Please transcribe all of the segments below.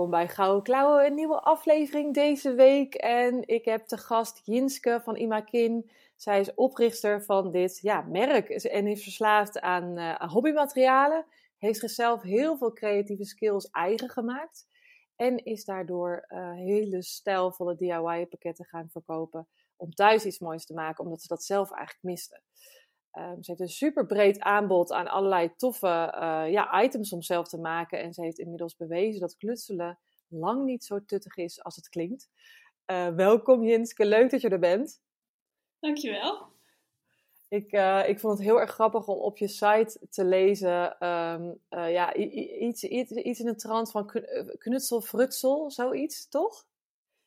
Welkom bij Gouden Klauwen, een nieuwe aflevering deze week. En ik heb de gast Jinske van Imakin. Zij is oprichter van dit ja, merk en is verslaafd aan, uh, hobbymaterialen. Heeft zichzelf heel veel creatieve skills eigen gemaakt. En is daardoor uh, hele stijlvolle DIY-pakketten gaan verkopen. Om thuis iets moois te maken, omdat ze dat zelf eigenlijk miste. Um, ze heeft een super breed aanbod aan allerlei toffe uh, ja, items om zelf te maken. En ze heeft inmiddels bewezen dat knutselen lang niet zo tuttig is als het klinkt. Uh, welkom Jinske, leuk dat je er bent. Dankjewel. Ik, uh, ik vond het heel erg grappig om op je site te lezen. Um, uh, ja, iets, iets, iets in de trant van knutselfrutsel, zoiets, toch?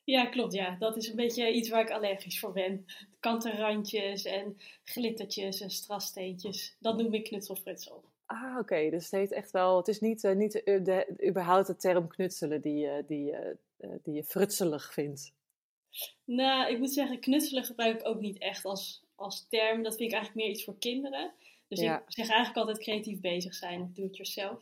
Ja, klopt. Ja. Dat is een beetje iets waar ik allergisch voor ben. Kanten randjes en glittertjes en strassteentjes. Dat noem ik knutselfrutsel. Ah, oké. Okay. Dus het heeft echt wel... Het is niet, uh, niet de, überhaupt de term knutselen die, die, die je frutselig vindt. Nou, ik moet zeggen, knutselen gebruik ik ook niet echt als als term, dat vind ik eigenlijk meer iets voor kinderen. Dus ja. ik zeg eigenlijk altijd creatief bezig zijn, doe het yourself.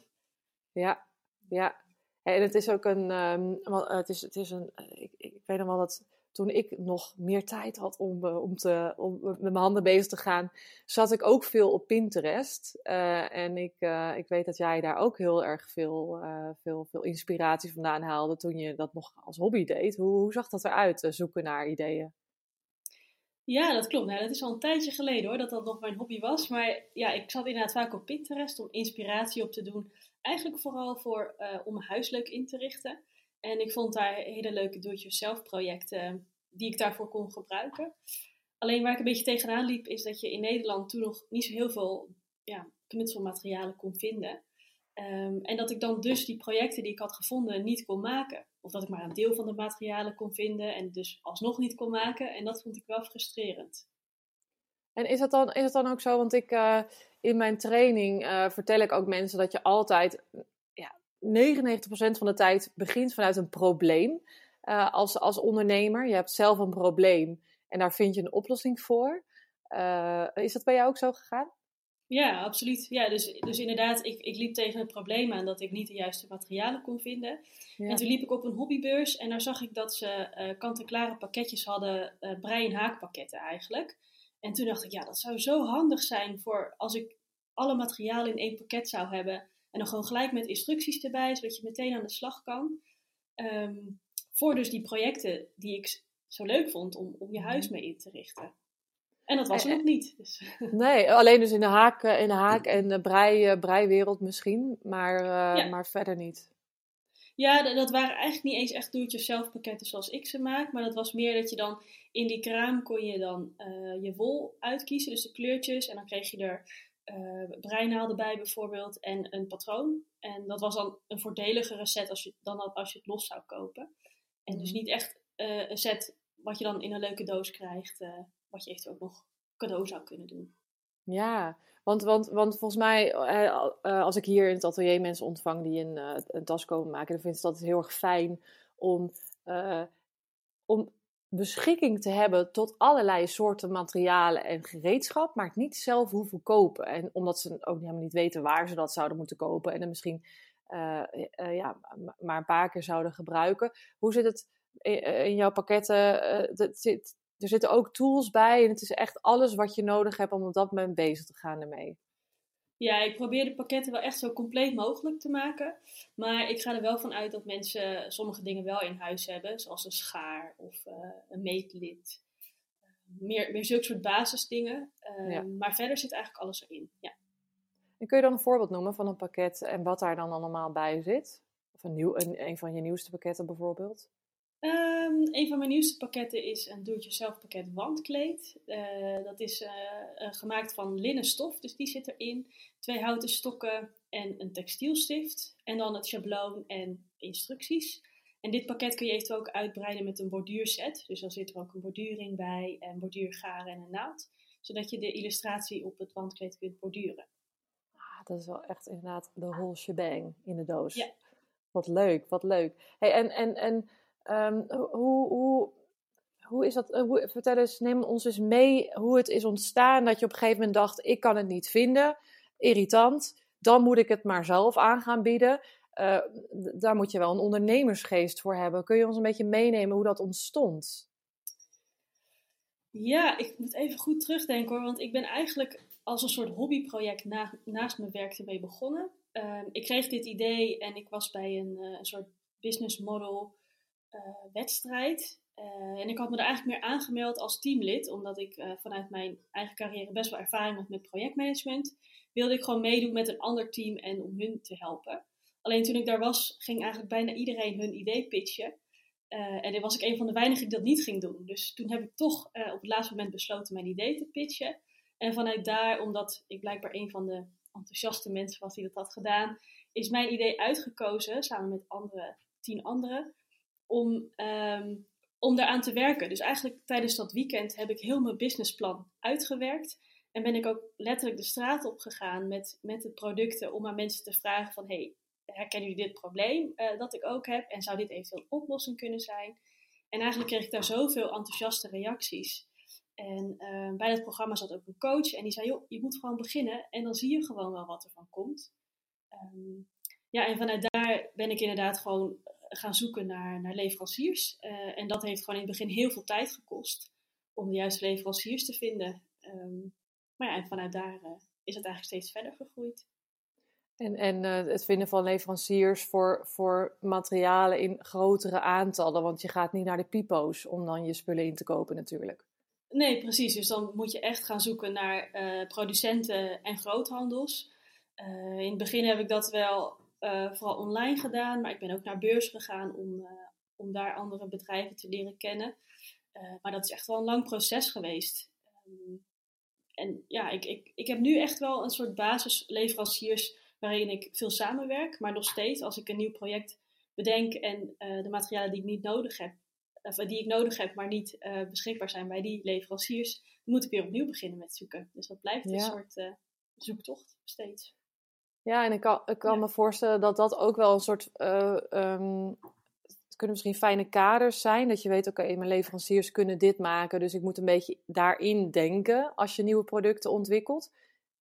Ja, ja. En het is ook een, um, het is, het is een, ik, ik weet nog wel dat toen ik nog meer tijd had om, om, te, om met mijn handen bezig te gaan, zat ik ook veel op Pinterest. Uh, en ik, ik weet dat jij daar ook heel erg veel, veel, veel inspiratie vandaan haalde toen je dat nog als hobby deed. Hoe, hoe zag dat eruit, zoeken naar ideeën? Ja, dat klopt. Nou, dat is al een tijdje geleden hoor, dat dat nog mijn hobby was. Maar ja, ik zat inderdaad vaak op Pinterest om inspiratie op te doen. Eigenlijk vooral voor, uh, om mijn huis leuk in te richten. En ik vond daar hele leuke do-it-yourself projecten die ik daarvoor kon gebruiken. Alleen waar ik een beetje tegenaan liep, is dat je in Nederland toen nog niet zo heel veel ja, knutselmaterialen kon vinden. Um, en dat ik dan dus die projecten die ik had gevonden niet kon maken. Of dat ik maar een deel van de materialen kon vinden en dus alsnog niet kon maken. En dat vond ik wel frustrerend. En is dat dan, is dat dan ook zo? Want ik, uh, in mijn training uh, vertel ik ook mensen dat je altijd, ja, 99% van de tijd begint vanuit een probleem uh, als, als ondernemer. Je hebt zelf een probleem en daar vind je een oplossing voor. is dat bij jou ook zo gegaan? Ja, absoluut. Ja, dus, dus inderdaad, ik, ik liep tegen het probleem aan dat ik niet de juiste materialen kon vinden. Ja. En toen liep ik op een hobbybeurs en daar zag ik dat ze uh, kant-en-klare pakketjes hadden, uh, brei- en haakpakketten eigenlijk. En toen dacht ik, ja, dat zou zo handig zijn voor als ik alle materialen in één pakket zou hebben. En dan gewoon gelijk met instructies erbij, zodat je meteen aan de slag kan. Um, voor dus die projecten die ik zo leuk vond om, om je huis mee in te richten. En dat was er nog niet. Dus. Nee, alleen dus in de haak, in de haak en de brei, breiwereld misschien, maar, uh, ja. maar verder niet. Ja, dat waren eigenlijk niet eens echt do-it-yourself pakketten zoals ik ze maak. Maar dat was meer dat je dan in die kraam kon je dan uh, je wol uitkiezen. Dus de kleurtjes. En dan kreeg je er uh, breinaalden bij bijvoorbeeld. En een patroon. En dat was dan een voordeligere set als je, dan als je het los zou kopen. En dus niet echt uh, een set wat je dan in een leuke doos krijgt wat je eventueel ook nog cadeau zou kunnen doen. Ja, want, want, want volgens mij, eh, als ik hier in het atelier mensen ontvang die een, een tas komen maken, dan vind ik altijd heel erg fijn om, om beschikking te hebben tot allerlei soorten materialen en gereedschap, maar het niet zelf hoeven kopen. En omdat ze ook helemaal niet weten waar ze dat zouden moeten kopen en dan misschien ja, maar een paar keer zouden gebruiken. Hoe zit het in jouw pakketten? dat zit, er zitten ook tools bij en het is echt alles wat je nodig hebt om op dat moment bezig te gaan ermee. Ja, ik probeer de pakketten wel echt zo compleet mogelijk te maken. Maar ik ga er wel van uit dat mensen sommige dingen wel in huis hebben. Zoals een schaar of uh, een meetlid. Meer, meer zulke soort basisdingen. Uh, ja. Maar verder zit eigenlijk alles erin. Ja. En kun je dan een voorbeeld noemen van een pakket en wat daar dan allemaal bij zit? Of een, nieuw, een, een van je nieuwste pakketten bijvoorbeeld? Um, een van mijn nieuwste pakketten is een do-it-yourself pakket wandkleed. Uh, dat is uh, uh, gemaakt van linnen stof, dus die zit erin. Twee houten stokken, en een textielstift. En dan het schabloon en instructies. En dit pakket kun je eventueel ook uitbreiden met een borduurset. Dus dan zit er ook een borduring bij, en borduurgaren en een naald. Zodat je de illustratie op het wandkleed kunt borduren. Ah, dat is wel echt inderdaad de whole shebang in de doos. Ja. Wat leuk, wat leuk. Hey, en en, en um, hoe, hoe, hoe is dat? Eh, hoe, vertel eens, neem ons eens mee hoe het is ontstaan dat je op een gegeven moment dacht: ik kan het niet vinden, irritant, dan moet ik het maar zelf aan gaan bieden. Uh, daar moet je wel een ondernemersgeest voor hebben. Kun je ons een beetje meenemen hoe dat ontstond? Ja, ik moet even goed terugdenken hoor, want ik ben eigenlijk als een soort hobbyproject na, naast mijn werk ermee begonnen. Uh, ik kreeg dit idee en ik was bij een, uh, een soort business model wedstrijd. en ik had me er eigenlijk meer aangemeld als teamlid, omdat ik vanuit mijn eigen carrière best wel ervaring had met projectmanagement. Wilde ik gewoon meedoen met een ander team en om hun te helpen. Alleen toen ik daar was, ging eigenlijk bijna iedereen hun idee pitchen. En dan was ik een van de weinigen die dat niet ging doen. Dus toen heb ik toch op het laatste moment besloten mijn idee te pitchen. En vanuit daar, omdat ik blijkbaar een van de enthousiaste mensen was die dat had gedaan, is mijn idee uitgekozen, samen met andere, tien anderen, om, um, om daaraan te werken. Dus eigenlijk tijdens dat weekend heb ik heel mijn businessplan uitgewerkt. En ben ik ook letterlijk de straat op gegaan met, met de producten om aan mensen te vragen van... hey, herkennen jullie dit probleem uh, dat ik ook heb? En zou dit eventueel een oplossing kunnen zijn? En eigenlijk kreeg ik daar zoveel enthousiaste reacties. En uh, bij dat programma zat ook een coach en die zei, joh, je moet gewoon beginnen en dan zie je gewoon wel wat er van komt. Um, ja, en vanuit daar ben ik inderdaad gewoon gaan zoeken naar, naar leveranciers. Uh, en dat heeft gewoon in het begin heel veel tijd gekost om de juiste leveranciers te vinden. Um, maar ja, en vanuit daar is het eigenlijk steeds verder gegroeid. En, en uh, het vinden van leveranciers voor, voor materialen in grotere aantallen. Want je gaat niet naar de pipo's om dan je spullen in te kopen natuurlijk. Nee, precies. Dus dan moet je echt gaan zoeken naar producenten en groothandels. Uh, in het begin heb ik dat wel vooral online gedaan. Maar ik ben ook naar beurs gegaan om, om daar andere bedrijven te leren kennen. maar dat is echt wel een lang proces geweest. Um, en ja, ik, ik, ik heb nu echt wel een soort basisleveranciers waarin ik veel samenwerk, maar nog steeds als ik een nieuw project bedenk en uh, de materialen die ik niet nodig heb, of die ik nodig heb, maar niet uh, beschikbaar zijn bij die leveranciers, moet ik weer opnieuw beginnen met zoeken. Dus dat blijft ja. een soort uh, zoektocht steeds. Ja, en ik kan, ik kan ja. me voorstellen dat dat ook wel een soort. Um, het kunnen misschien fijne kaders zijn. Dat je weet, oké, okay, mijn leveranciers kunnen dit maken. Dus ik moet een beetje daarin denken als je nieuwe producten ontwikkelt.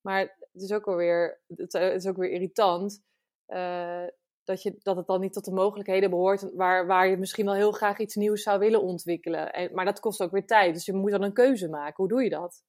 Maar het is ook alweer, het is ook weer irritant uh, dat, je, dat het dan niet tot de mogelijkheden behoort waar, waar je misschien wel heel graag iets nieuws zou willen ontwikkelen. En, maar dat kost ook weer tijd, dus je moet dan een keuze maken. Hoe doe je dat?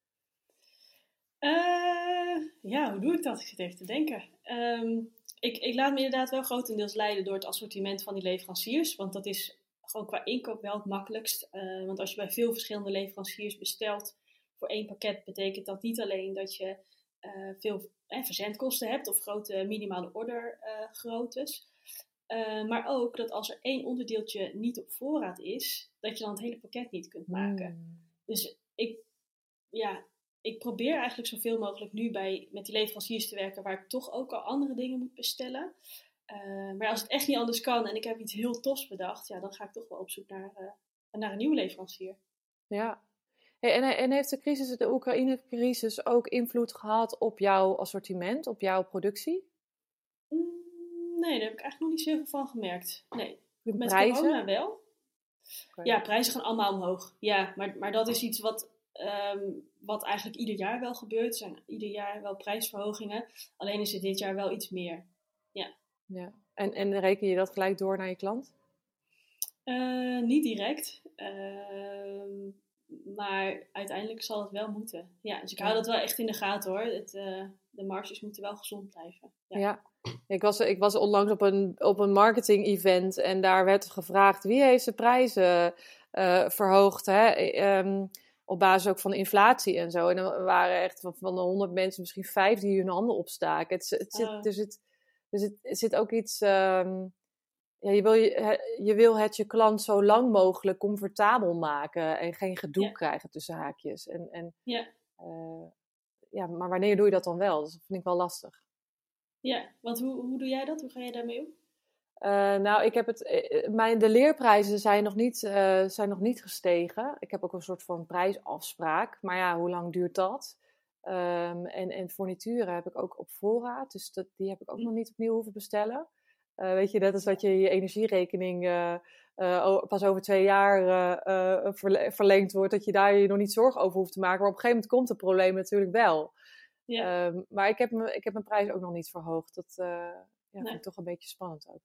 Uh, ja, hoe doe ik dat? Ik zit even te denken. Um, ik, ik laat me inderdaad wel grotendeels leiden door het assortiment van die leveranciers, want dat is gewoon qua inkoop wel het makkelijkst. Uh, want als je bij veel verschillende leveranciers bestelt voor één pakket, betekent dat niet alleen dat je uh, veel eh, verzendkosten hebt of grote minimale ordergroottes. Uh, maar ook dat als er één onderdeeltje niet op voorraad is, dat je dan het hele pakket niet kunt maken. Mm. Dus ik, ja, ik probeer eigenlijk zoveel mogelijk nu bij, met die leveranciers te werken waar ik toch ook al andere dingen moet bestellen. Uh, maar als het echt niet anders kan en ik heb iets heel tofs bedacht, ja, dan ga ik toch wel op zoek naar, uh, naar een nieuwe leverancier. Ja, en, en, heeft de crisis, de Oekraïne-crisis, ook invloed gehad op jouw assortiment, op jouw productie? Mm, nee, daar heb ik eigenlijk nog niet zoveel van gemerkt. Nee, met prijzen? corona wel. Okay. Ja, prijzen gaan allemaal omhoog. Ja, maar, maar dat is iets wat, um, wat eigenlijk ieder jaar wel gebeurt. Zijn ieder jaar wel prijsverhogingen. Alleen is het dit jaar wel iets meer. Ja. ja. En, en reken je dat gelijk door naar je klant? Uh, niet direct. Uh, maar uiteindelijk zal het wel moeten. Ja, dus ik hou dat wel echt in de gaten hoor. Het, uh, de marges moeten wel gezond blijven. Ja. ja. Ik, was, ik was onlangs op een, op een marketing event en daar werd gevraagd wie heeft de prijzen uh, verhoogd. Hè? Um, op basis ook van inflatie en zo. En er waren echt van, van de honderd mensen misschien vijf die hun handen opstaken. Het, het zit, uh. dus, het, dus het, er zit ook iets. Um, ja, je, wil je, je wil het je klant zo lang mogelijk comfortabel maken en geen gedoe ja. krijgen tussen haakjes. En, en, ja. Uh, ja, maar wanneer doe je dat dan wel? Dat vind ik wel lastig. Ja, want hoe, hoe doe jij dat? Hoe ga je daarmee om? Uh, nou, ik heb het, mijn, de leerprijzen zijn nog, niet, uh, zijn nog niet gestegen. Ik heb ook een soort van prijsafspraak. Maar ja, hoe lang duurt dat? Um, en, en fournituren heb ik ook op voorraad. Dus dat, die heb ik ook nog niet opnieuw hoeven bestellen. Uh, weet je, dat is dat je je energierekening pas over twee jaar verlengd wordt. Dat je daar je nog niet zorgen over hoeft te maken. Maar op een gegeven moment komt het probleem natuurlijk wel. Ja. Um, maar ik heb, ik heb mijn prijs ook nog niet verhoogd. Dat ja, nee. vind ik toch een beetje spannend ook.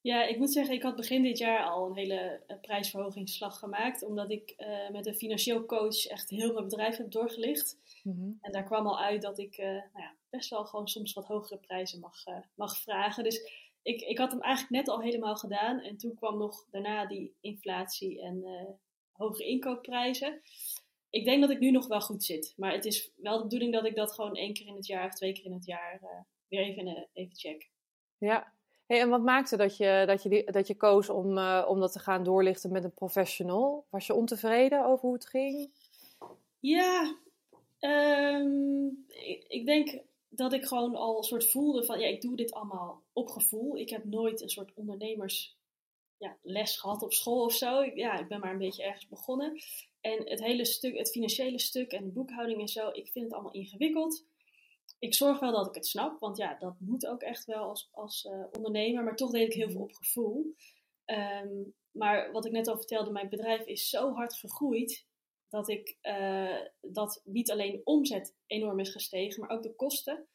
Ja, ik moet zeggen, ik had begin dit jaar al een hele prijsverhogingsslag gemaakt. Omdat ik uh, met een financieel coach echt heel mijn bedrijf heb doorgelicht. Mm-hmm. En daar kwam al uit dat ik uh, nou ja, best wel gewoon soms wat hogere prijzen mag, uh, mag vragen. Dus ik, ik had hem eigenlijk net al helemaal gedaan. En toen kwam nog daarna die inflatie en hoge inkoopprijzen. Ik denk dat ik nu nog wel goed zit. Maar het is wel de bedoeling dat ik dat gewoon één keer in het jaar of twee keer in het jaar weer even, even check. Ja, En wat maakte dat je, dat je, dat je koos om, uh, om dat te gaan doorlichten met een professional? Was je ontevreden over hoe het ging? Ja, um, ik, denk dat ik gewoon al soort voelde van, ja, ik doe dit allemaal op gevoel. Ik heb nooit een soort ondernemers ja, les gehad op school of zo. Ja, ik ben maar een beetje ergens begonnen. En het hele stuk, het financiële stuk en de boekhouding en zo, ik vind het allemaal ingewikkeld ik zorg wel dat ik het snap, want ja, dat moet ook echt wel als, als uh, ondernemer. Maar toch deed ik heel veel op gevoel. Um, maar wat ik net al vertelde, mijn bedrijf is zo hard gegroeid dat ik uh, dat niet alleen omzet enorm is gestegen, maar ook de kosten.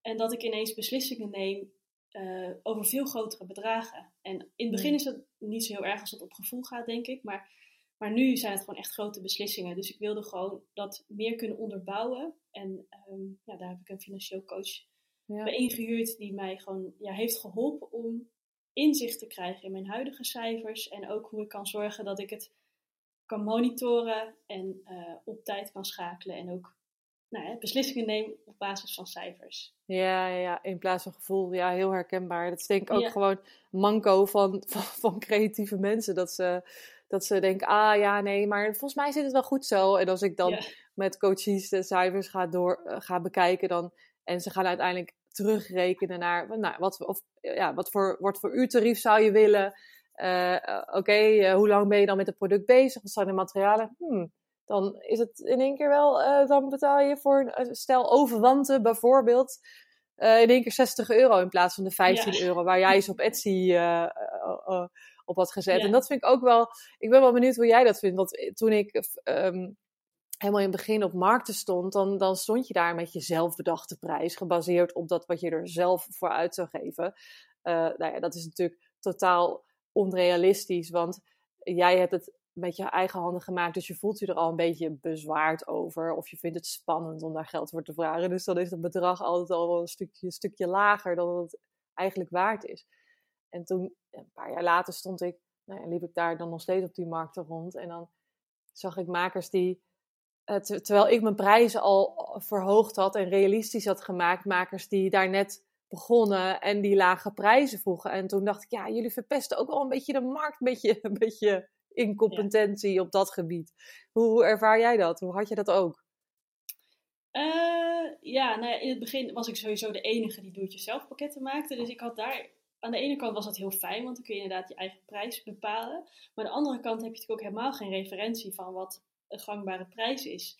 En dat ik ineens beslissingen neem uh, over veel grotere bedragen. En in het begin is dat niet zo heel erg als het op gevoel gaat, denk ik. Maar maar nu zijn het gewoon echt grote beslissingen. Dus ik wilde gewoon dat meer kunnen onderbouwen. En um, ja, daar heb ik een financieel coach ja. bij ingehuurd die mij gewoon ja, heeft geholpen om inzicht te krijgen in mijn huidige cijfers. En ook hoe ik kan zorgen dat ik het kan monitoren en uh, op tijd kan schakelen. En ook nou beslissingen neem op basis van cijfers. Ja, ja, in plaats van gevoel. Ja, heel herkenbaar. Dat is denk ik ook gewoon manco van, van, van creatieve mensen. Dat ze dat ze denken, ah ja, nee, maar volgens mij zit het wel goed zo. En als ik dan met coaches de cijfers ga, door, uh, ga bekijken dan, en ze gaan uiteindelijk terugrekenen naar nou, wat, of, ja, wat, voor, wat voor uurtarief zou je willen. Uh, Oké, okay, uh, hoe lang ben je dan met het product bezig? Wat zijn de materialen? Hmm, dan is het in één keer wel, dan betaal je voor een stel overwanten bijvoorbeeld in één keer 60 euro in plaats van de 15 ja. euro waar jij ze op Etsy op had gezet. En dat vind ik ook wel. Ik ben wel benieuwd hoe jij dat vindt. Want toen ik um, helemaal in het begin op markten stond, dan, dan stond je daar met je zelfbedachte prijs, gebaseerd op dat wat je er zelf voor uit zou geven. Uh, nou ja, dat is natuurlijk totaal onrealistisch, want jij hebt het met je eigen handen gemaakt, dus je voelt je er al een beetje bezwaard over, of je vindt het spannend om daar geld voor te vragen. Dus dan is het bedrag altijd al wel een stukje, een stukje lager dan het eigenlijk waard is. En toen, een paar jaar later, stond ik, nou ja, liep ik daar dan nog steeds op die markten rond. En dan zag ik makers die, uh, terwijl ik mijn prijzen al verhoogd had en realistisch had gemaakt, makers die daar net begonnen en die lage prijzen vroegen. En toen dacht ik, ja, jullie verpesten ook wel een beetje de markt, een beetje, een beetje incompetentie ja. op dat gebied. Hoe, hoe, ervaar jij dat? Hoe had je dat ook? Uh, ja, nou ja, in het begin was ik sowieso de enige die doe-het-jezelf pakketten maakte. Dus ik had daar aan de ene kant was dat heel fijn, want dan kun je inderdaad je eigen prijs bepalen. Maar aan de andere kant heb je natuurlijk ook helemaal geen referentie van wat een gangbare prijs is.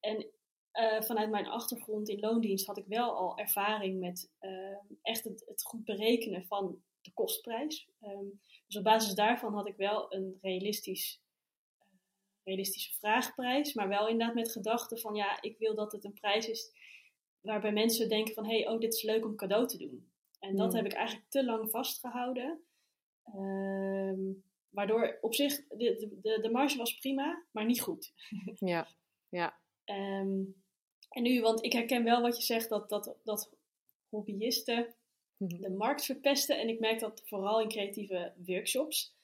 En uh, vanuit mijn achtergrond in loondienst had ik wel al ervaring met uh, echt het, goed berekenen van de kostprijs. Um, dus op basis daarvan had ik wel een realistisch, uh, realistische vraagprijs, maar wel inderdaad met gedachte van ja, ik wil dat het een prijs is waarbij mensen denken van hé, hey, oh, dit is leuk om cadeau te doen. En dat heb ik eigenlijk te lang vastgehouden. Um, waardoor op zich, de, de, de marge was prima, maar niet goed. ja, ja. Um, en nu, want ik herken wel wat je zegt, dat, dat, dat hobbyisten mhm. de markt verpesten. En ik merk dat vooral in creatieve workshops.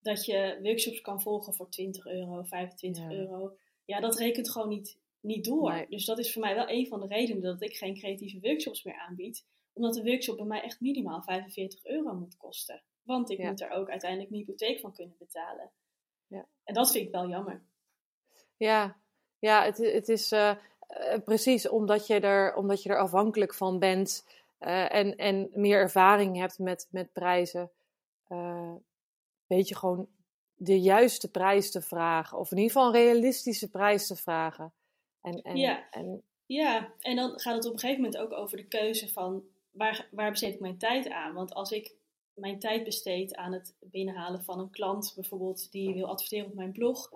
Dat je workshops kan volgen voor 20 euro, 25 euro. Ja, dat rekent gewoon niet, niet door. Dus dat is voor mij wel een van de redenen dat ik geen creatieve workshops meer aanbied omdat de workshop bij mij echt minimaal 45 euro moet kosten. Want ik moet er ook uiteindelijk mijn hypotheek van kunnen betalen. Ja. En dat vind ik wel jammer. Ja, ja het, het is uh, precies omdat je, er, omdat je er afhankelijk van bent. en, en meer ervaring hebt met, met prijzen, weet je gewoon de juiste prijs te vragen. Of in ieder geval een realistische prijs te vragen. En, en, ja. En, ja, en dan gaat het op een gegeven moment ook over de keuze van waar, waar besteed ik mijn tijd aan? Want als ik mijn tijd besteed aan het binnenhalen van een klant, bijvoorbeeld die wil adverteren op mijn blog,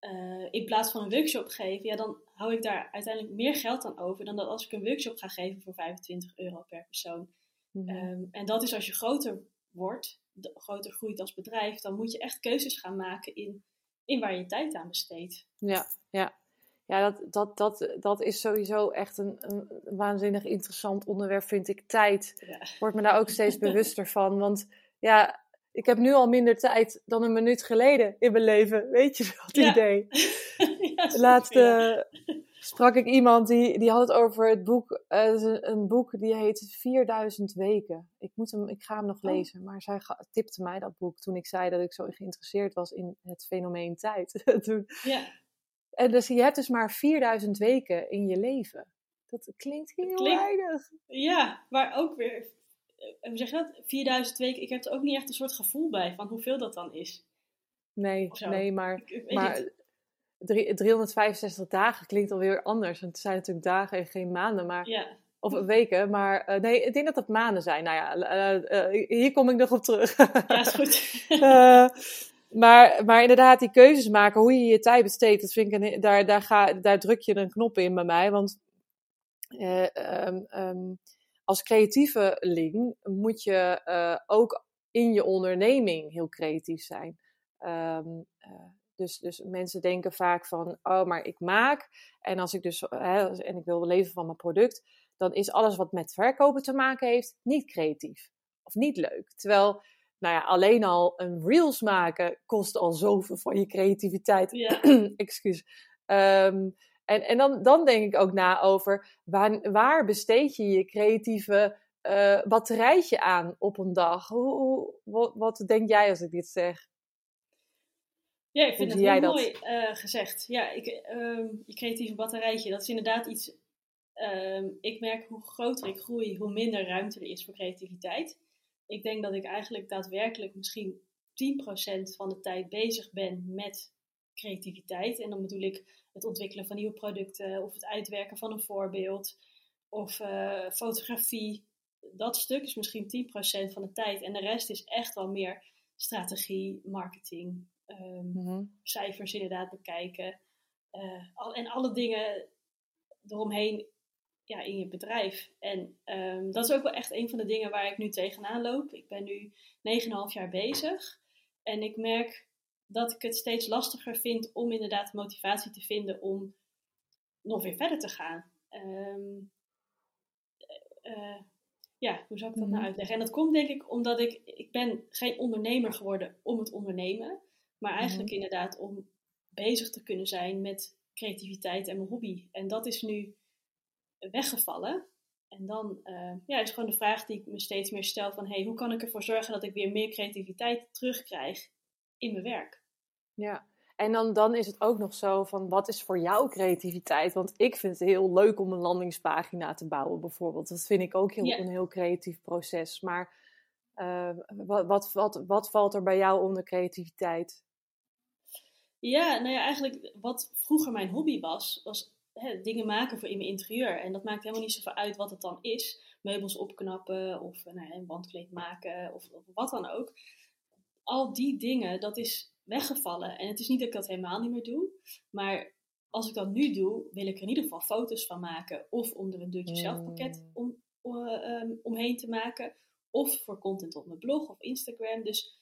uh, in plaats van een workshop geven, ja, dan hou ik daar uiteindelijk meer geld aan over dan dat als ik een workshop ga geven voor 25 euro per persoon. Mhm. Ehm, en dat is als je groter wordt, groter groeit als bedrijf, dan moet je echt keuzes gaan maken in, in waar je tijd aan besteedt. Ja, ja. Ja, dat, dat, dat, dat is sowieso echt een, een waanzinnig interessant onderwerp, vind ik. Tijd. Ja. Word me daar ook steeds bewuster van. Want ja, ik heb nu al minder tijd dan een minuut geleden in mijn leven. Weet je dat idee? ja, Laatste sprak ik iemand die, die had het over het boek. Uh, een, boek die heet 4000 weken. Ik, moet hem, ik ga hem nog oh. lezen. Maar zij tipte mij dat boek toen ik zei dat ik zo geïnteresseerd was in het fenomeen tijd. toen, ja. En dus je hebt dus maar 4000 weken in je leven. Dat klinkt heel weinig. Ja, maar ook weer, eh, hoe zeg je dat? 4000 weken, ik heb er ook niet echt een soort gevoel bij van hoeveel dat dan is. Nee, nee maar, maar 365 dagen klinkt alweer anders. Want het zijn natuurlijk dagen en geen maanden, maar... Ja. Of weken, maar uh, nee, ik denk dat het maanden zijn. Nou ja, uh, hier kom ik nog op terug. Ja, is goed. Maar, maar inderdaad, die keuzes maken, hoe je je tijd besteedt, dat vind ik daar, daar, ga, daar druk je een knop in bij mij. Want uh, um, um, als creatieveling moet je uh, ook in je onderneming heel creatief zijn. Um, uh, dus, dus mensen denken vaak van, oh, maar ik maak. En als ik dus, en ik wil leven van mijn product, dan is alles wat met verkopen te maken heeft niet creatief. Of niet leuk. Terwijl nou ja, alleen al een reels maken kost al zoveel van je creativiteit. Ja. Excuus. Um, en en dan, dan denk ik ook na over waar, waar besteed je je creatieve uh, batterijtje aan op een dag? Hoe, hoe, wat, wat, denk jij als ik dit zeg? Ja, ik vind het heel mooi uh, gezegd. Ja, ik, um, je creatieve batterijtje, dat is inderdaad iets. Um, ik merk hoe groter ik groei, hoe minder ruimte er is voor creativiteit ik denk dat ik eigenlijk daadwerkelijk misschien 10% van de tijd bezig ben met creativiteit. En dan bedoel ik het ontwikkelen van nieuwe producten of het uitwerken van een voorbeeld of uh, fotografie. Dat stuk is misschien 10% van de tijd. En de rest is echt wel meer strategie, marketing, um, cijfers inderdaad bekijken. Uh, en alle dingen eromheen ja, in je bedrijf. En um, dat is ook wel echt een van de dingen waar ik nu tegenaan loop. Ik ben nu 9,5 jaar bezig. En ik merk dat ik het steeds lastiger vind om inderdaad motivatie te vinden om nog weer verder te gaan. Um, uh, ja, hoe zou ik dat nou mhm. uitleggen? En dat komt denk ik omdat ik, ik ben geen ondernemer geworden om het ondernemen. Maar eigenlijk mhm. inderdaad om bezig te kunnen zijn met creativiteit en mijn hobby. En dat is nu weggevallen. En dan uh, ja, is gewoon de vraag die ik me steeds meer stel van hey, hoe kan ik ervoor zorgen dat ik weer meer creativiteit terugkrijg in mijn werk? Ja, en dan, dan is het ook nog zo van wat is voor jou creativiteit? Want ik vind het heel leuk om een landingspagina te bouwen bijvoorbeeld. Dat vind ik ook heel, een heel creatief proces. Maar uh, wat, wat, wat, wat valt er bij jou onder creativiteit? Ja, nou ja, eigenlijk wat vroeger mijn hobby was, was dingen maken voor in mijn interieur. En dat maakt helemaal niet zoveel uit wat het dan is. Meubels opknappen of eh, nou, een wandkleed maken of, of, wat dan ook. Al die dingen, dat is weggevallen. En het is niet dat ik dat helemaal niet meer doe. Maar als ik dat nu doe, wil ik er in ieder geval foto's van maken. Of om er een do-it-yourself pakket om, uh, omheen te maken. Of voor content op mijn blog of Instagram. Dus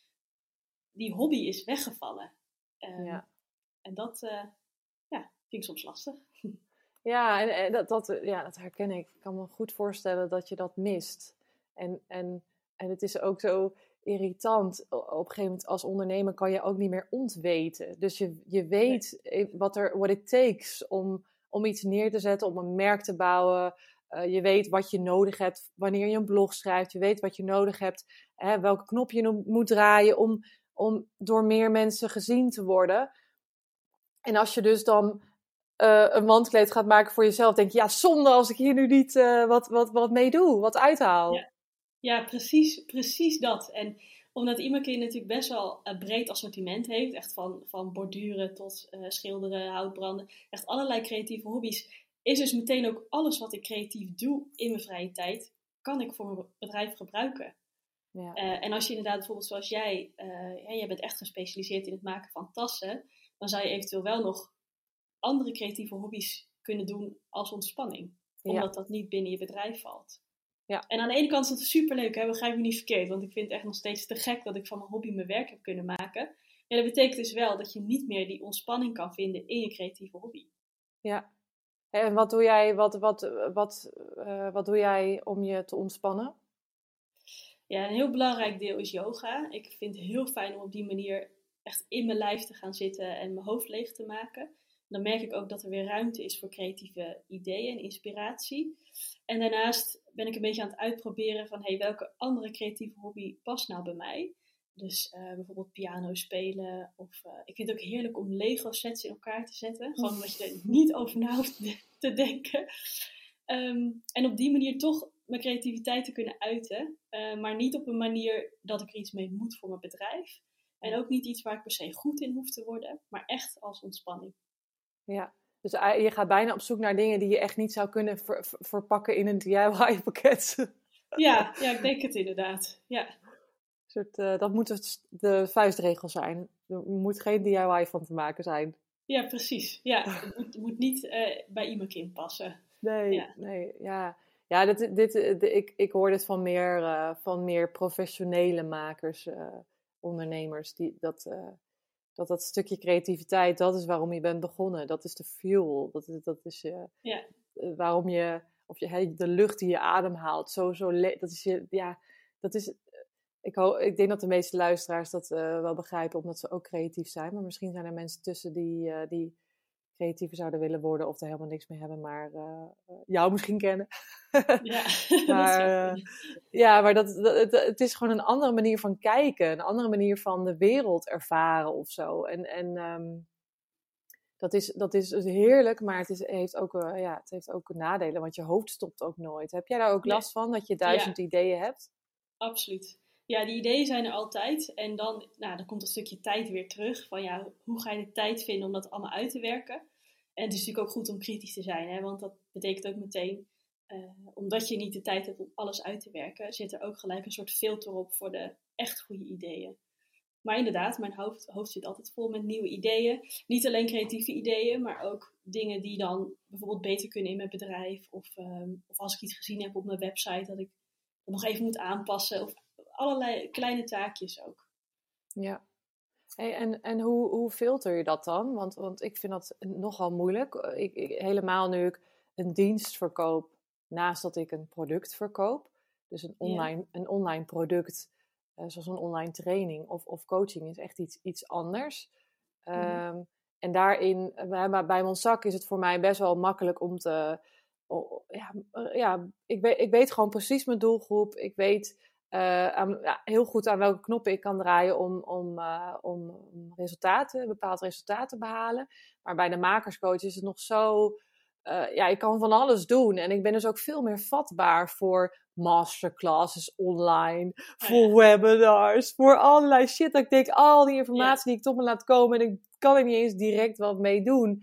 die hobby is weggevallen. Um, ja. En dat uh, ja, vind ik soms lastig. Ja, en, en dat, dat, ja, dat herken ik. Ik kan me goed voorstellen dat je dat mist. En, en, en het is ook zo irritant. Op een gegeven moment als ondernemer kan je ook niet meer ontweten. Dus je, je weet wat er, what it takes om, om iets neer te zetten, om een merk te bouwen. Uh, je weet wat je nodig hebt wanneer je een blog schrijft. Je weet wat je nodig hebt, hè, welke knop je moet draaien om, om door meer mensen gezien te worden. En als je dus dan uh, een wandkleed gaat maken voor jezelf, denk je, ja, zonde als ik hier nu niet uh, wat, wat, wat mee doe, wat uithaal. Ja, ja precies, precies dat. En omdat Imakin natuurlijk best wel een breed assortiment heeft, echt van, van borduren tot uh, schilderen, houtbranden, echt allerlei creatieve hobby's, is dus meteen ook alles wat ik creatief doe in mijn vrije tijd, kan ik voor mijn bedrijf gebruiken. Ja. En als je inderdaad bijvoorbeeld zoals jij, ja, jij bent echt gespecialiseerd in het maken van tassen, dan zou je eventueel wel nog andere creatieve hobby's kunnen doen als ontspanning. Omdat dat niet binnen je bedrijf valt. Ja. En aan de ene kant is het superleuk, hè? begrijp me niet verkeerd. Want ik vind het echt nog steeds te gek dat ik van mijn hobby mijn werk heb kunnen maken. Ja, dat betekent dus wel dat je niet meer die ontspanning kan vinden in je creatieve hobby. Ja. En wat doe jij, wat, wat, wat, uh, wat doe jij om je te ontspannen? Ja, een heel belangrijk deel is yoga. Ik vind het heel fijn om op die manier echt in mijn lijf te gaan zitten en mijn hoofd leeg te maken dan merk ik ook dat er weer ruimte is voor creatieve ideeën en inspiratie. En daarnaast ben ik een beetje aan het uitproberen van hey, welke andere creatieve hobby past nou bij mij. Dus uh, bijvoorbeeld piano spelen. Of uh, ik vind het ook heerlijk om Lego sets in elkaar te zetten. Gewoon omdat je er niet over na hoeft te denken. Um, en op die manier toch mijn creativiteit te kunnen uiten. Uh, maar niet op een manier dat ik er iets mee moet voor mijn bedrijf. En ook niet iets waar ik per se goed in hoef te worden. Maar echt als ontspanning. Ja, dus je gaat bijna op zoek naar dingen die je echt niet zou kunnen verpakken in een DIY-pakket. Ja, ja, ik denk het inderdaad. Ja. Soort, uh, dat moet de vuistregel zijn. Er moet geen DIY van te maken zijn. Ja, precies. Ja, het moet, moet niet uh, bij iemand in passen. Nee, ja. nee, ja. Ja, dit, dit, ik, ik hoor dit van meer, uh, van meer professionele makers, ondernemers, die dat dat dat stukje creativiteit, dat is waarom je bent begonnen. Dat is de fuel. Dat, dat is je, ja. Eh, waarom je, of je, de lucht die je ademhaalt. Zo, zo dat is je, ja, dat is, ik, ho ik denk dat de meeste luisteraars dat uh, wel begrijpen, omdat ze ook creatief zijn. Maar misschien zijn er mensen tussen die, uh, die creatiever zouden willen worden of er helemaal niks mee hebben, maar uh, jou misschien kennen. ja, maar, uh, ja, maar dat, dat, het, is gewoon een andere manier van kijken, een andere manier van de wereld ervaren of zo. En, en um, dat, is, dat is dus heerlijk, maar het, is, heeft ook, uh, ja, het heeft ook nadelen, want je hoofd stopt ook nooit. Heb jij daar ook last van, dat je duizend ja. ideeën hebt? Absoluut. Ja, die ideeën zijn er altijd. En dan, nou, dan komt een stukje tijd weer terug. Van ja, hoe ga je de tijd vinden om dat allemaal uit te werken? En het is natuurlijk ook goed om kritisch te zijn. Hè? Want dat betekent ook meteen, uh, omdat je niet de tijd hebt om alles uit te werken, zit er ook gelijk een soort filter op voor de echt goede ideeën. Maar inderdaad, mijn hoofd, hoofd zit altijd vol met nieuwe ideeën. Niet alleen creatieve ideeën, maar ook dingen die dan bijvoorbeeld beter kunnen in mijn bedrijf. Of, um, of als ik iets gezien heb op mijn website, dat ik nog even moet aanpassen. Of allerlei kleine taakjes ook. Ja. Hey, en en hoe, hoe filter je dat dan? Want, want ik vind dat nogal moeilijk. Ik, ik, helemaal nu ik een dienst verkoop naast dat ik een product verkoop. Dus een online, een online product, uh, zoals een online training of, of coaching, is echt iets, iets anders. Um, En daarin, bij, bij Monsac is het voor mij best wel makkelijk om te. Oh, ja, ja ik, weet, ik weet gewoon precies mijn doelgroep. Ik weet uh, aan, ja, heel goed aan welke knoppen ik kan draaien om, om, uh, om resultaten, bepaald resultaat te behalen. Maar bij de makerscoach is het nog zo. Uh, ja, ik kan van alles doen. En ik ben dus ook veel meer vatbaar voor masterclasses online, oh voor webinars, voor allerlei shit. Dat ik denk, al die informatie die ik tot me laat komen en ik kan er niet eens direct wat mee doen.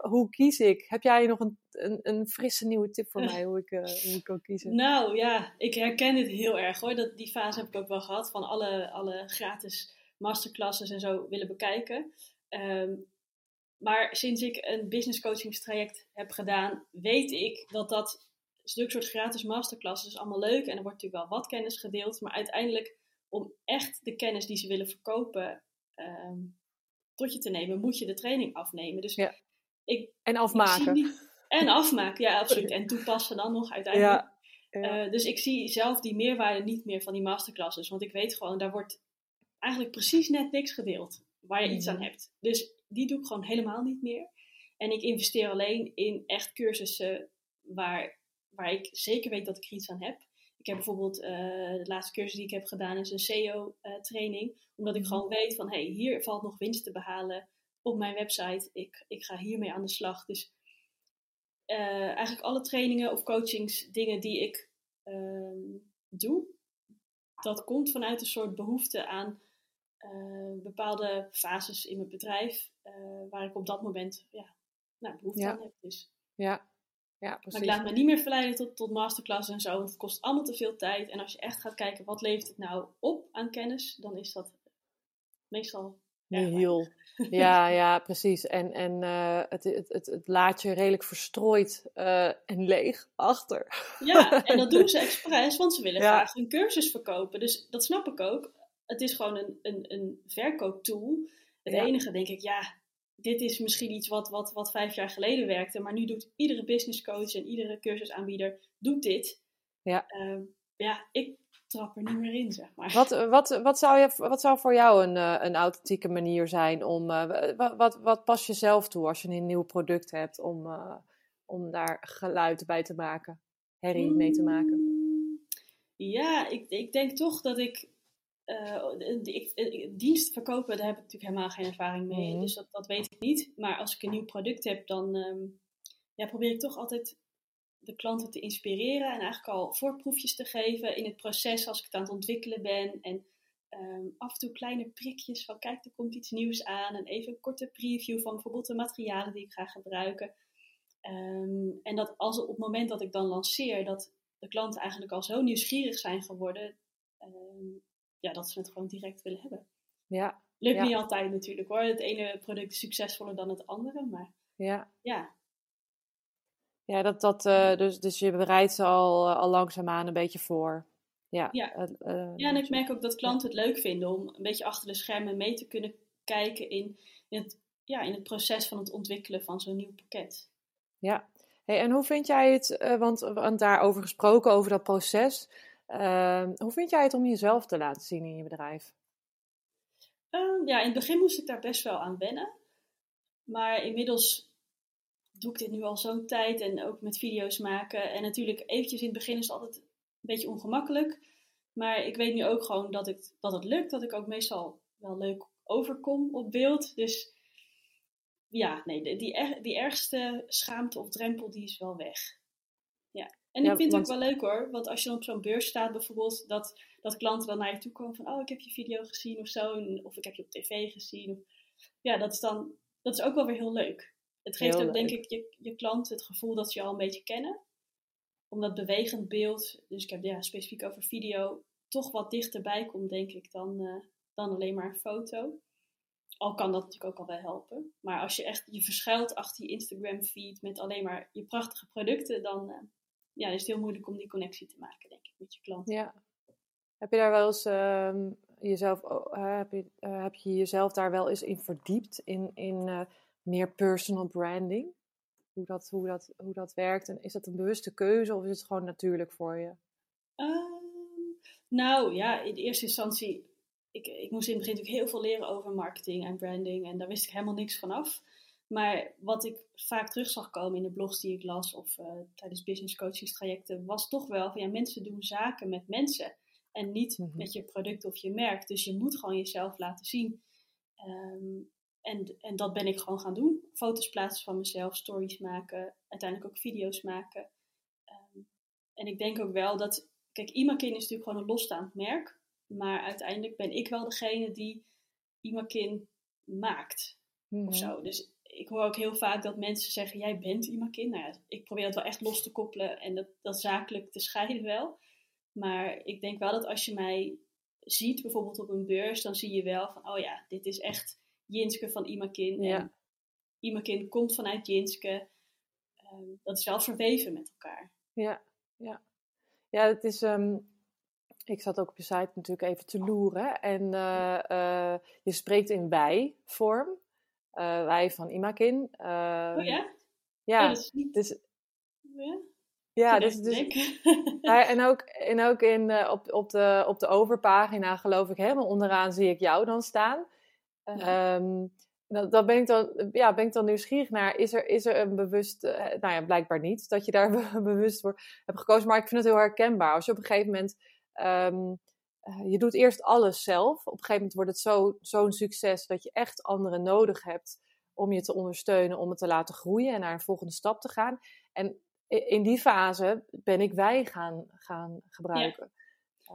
Hoe kies ik? Heb jij nog een, een, een frisse nieuwe tip voor mij hoe ik, uh, hoe ik kan kiezen? Nou ja, ik herken dit heel erg hoor. Dat, die fase heb ik ook wel gehad van alle, alle gratis masterclasses en zo willen bekijken. Um, maar sinds ik een business coachingstraject heb gedaan, weet ik dat dat stuk soort gratis masterclasses is allemaal leuk. En er wordt natuurlijk wel wat kennis gedeeld. Maar uiteindelijk, om echt de kennis die ze willen verkopen um, tot je te nemen, moet je de training afnemen. Dus ja. Ik, en afmaken. en afmaken, ja, absoluut. En toepassen dan nog uiteindelijk. Ja, uh, dus ik zie zelf die meerwaarde niet meer van die masterclasses. Want ik weet gewoon, daar wordt eigenlijk precies net niks gedeeld waar je iets aan mhm. hebt. Dus die doe ik gewoon helemaal niet meer. En ik investeer alleen in echt cursussen waar, waar ik zeker weet dat ik er iets aan heb. Ik heb bijvoorbeeld uh, de laatste cursus die ik heb gedaan is een SEO-training. omdat ik mhm. gewoon weet van, hey, hier valt nog winst te behalen op mijn website. Ik, ik ga hiermee aan de slag. Dus uh, eigenlijk alle trainingen of coachings, dingen die ik ehm, doe, dat komt vanuit een soort behoefte aan uh, bepaalde fases in mijn bedrijf, uh, waar ik op dat moment ja, nou, behoefte Ja. aan heb. Dus. Ja, ja Maar precies. ik laat me niet meer verleiden tot, tot masterclass en zo, want het kost allemaal te veel tijd. En als je echt gaat kijken, wat levert het nou op aan kennis, dan is dat meestal erg Nihil. Ja, ja, precies. En, en eh, het, het, het, het laat je redelijk verstrooid eh, en leeg achter. Ja, en dat doen ze expres, want ze willen Ja. graag een cursus verkopen. Dus dat snap ik ook. Het is gewoon een, een, een verkooptool. Het Ja. enige denk ik, ja, dit is misschien iets wat, wat, wat vijf jaar geleden werkte, maar nu doet iedere business coach en iedere cursusaanbieder doet dit. Ja. Ehm, ja, ik trap er niet meer in, zeg maar. Wat, wat, wat, zou, je, wat zou voor jou een, eh, een authentieke manier zijn om. eh, wat, wat, wat pas je zelf toe als je een nieuw product hebt om, eh, om daar geluid bij te maken, herrie mee te maken? Mm, Ja, ik, ik denk toch dat ik, eh, ik, ik- dienst verkopen, daar heb ik natuurlijk helemaal geen ervaring mee. Mhm. Dus dat, dat weet ik niet. Maar als ik een nieuw product heb, dan ehm, ja, probeer ik toch altijd de klanten te inspireren en eigenlijk al voorproefjes te geven in het proces als ik het aan het ontwikkelen ben. En ehm, af en toe kleine prikjes van kijk, er komt iets nieuws aan. En even een korte preview van bijvoorbeeld de materialen die ik ga gebruiken. Ehm, en dat als op het moment dat ik dan lanceer, dat de klanten eigenlijk al zo nieuwsgierig zijn geworden, ehm, ja, dat ze het gewoon direct willen hebben. Ja, Lukt Ja. niet altijd natuurlijk hoor. Het ene product is succesvoller dan het andere, maar ja. ja, Ja, dat, dat, eh, dus, dus je bereidt ze al, eh, al langzaamaan een beetje voor. Ja, Ja. eh, Ja, en ik merk ook dat klanten het leuk vinden om een beetje achter de schermen mee te kunnen kijken in, in, het, ja, in het proces van het ontwikkelen van zo'n nieuw pakket. Ja, hey, en hoe vind jij het, want, want daarover gesproken, over dat proces, ehm, hoe vind jij het om jezelf te laten zien in je bedrijf? Ehm, ja, in het begin moest ik daar best wel aan wennen. Maar inmiddels doe ik dit nu al zo'n tijd en ook met video's maken. En natuurlijk eventjes in het begin is het altijd een beetje ongemakkelijk. Maar ik weet nu ook gewoon dat, ik, dat het lukt. Dat ik ook meestal wel leuk overkom op beeld. Dus ja, nee, die, die, er- ergste schaamte of drempel die is wel weg. Ja. En Ja, ik vind het ook wel leuk hoor. Want als je dan op zo'n beurs staat bijvoorbeeld, dat, dat klanten dan naar je toe komen van, oh, ik heb je video gezien of zo. Of ik heb je op tv gezien. Of, ja, dat is dan, dat is ook wel weer heel leuk. Het geeft Heel ook, denk ik, je, je klant het gevoel dat ze je al een beetje kennen. Om dat bewegend beeld, dus ik heb ja, specifiek over video, toch wat dichterbij komt, denk ik, dan, eh, dan alleen maar een foto. Al kan dat natuurlijk ook al wel helpen. Maar als je echt je verschuilt achter je Instagram feed met alleen maar je prachtige producten, dan eh, ja, is het heel moeilijk om die connectie te maken, denk ik, met je klant. Ja. Heb je daar wel eens ehm, jezelf, heb, je, eh, heb je jezelf daar wel eens in verdiept, in, in meer personal branding? Hoe dat, hoe, dat, hoe dat werkt? En is dat een bewuste keuze of is het gewoon natuurlijk voor je? Ehm, nou ja, in eerste instantie, ik, ik moest in het begin natuurlijk heel veel leren over marketing en branding en daar wist ik helemaal niks van af. Maar wat ik vaak terug zag komen in de blogs die ik las of eh, tijdens business coachingstrajecten, was toch wel van ja, mensen doen zaken met mensen en niet Mhm. met je product of je merk. Dus je moet gewoon jezelf laten zien. Ehm, en, en dat ben ik gewoon gaan doen. Foto's plaatsen van mezelf, stories maken, uiteindelijk ook video's maken. Ehm, en ik denk ook wel dat, kijk, Imakin is natuurlijk gewoon een losstaand merk. Maar uiteindelijk ben ik wel degene die Imakin maakt Mhm. of zo. Dus ik hoor ook heel vaak dat mensen zeggen, jij bent Imakin. Nou ja, ik probeer dat wel echt los te koppelen en dat, dat zakelijk te scheiden wel. Maar ik denk wel dat als je mij ziet, bijvoorbeeld op een beurs, dan zie je wel van, oh ja, dit is echt Jinske van Imakin. Ja. En Imakin komt vanuit Jinske. Ehm, dat is wel verweven met elkaar. Ja, ja. Ja, het is. ehm, ik zat ook op je site natuurlijk even te loeren. En eh, eh, je spreekt in wij-vorm. Eh, wij van Imakin. Ehm, oh ja? Ja, Oh, dat is niet... dus, Ja, ja, Toen dus, dus, ja, en ook, en ook in, op, op, de, op de overpagina, geloof ik, helemaal onderaan zie ik jou dan staan. Ja. Ehm, ben ik dan, ja, ben ik dan nieuwsgierig naar, is er, is er een bewust, eh, nou ja, blijkbaar niet, dat je daar be- bewust voor hebt gekozen. Maar ik vind het heel herkenbaar. Als je op een gegeven moment, ehm, eh, je doet eerst alles zelf. Op een gegeven moment wordt het zo, zo'n succes dat je echt anderen nodig hebt om je te ondersteunen, om het te laten groeien en naar een volgende stap te gaan. En in die fase ben ik wij gaan, gaan gebruiken.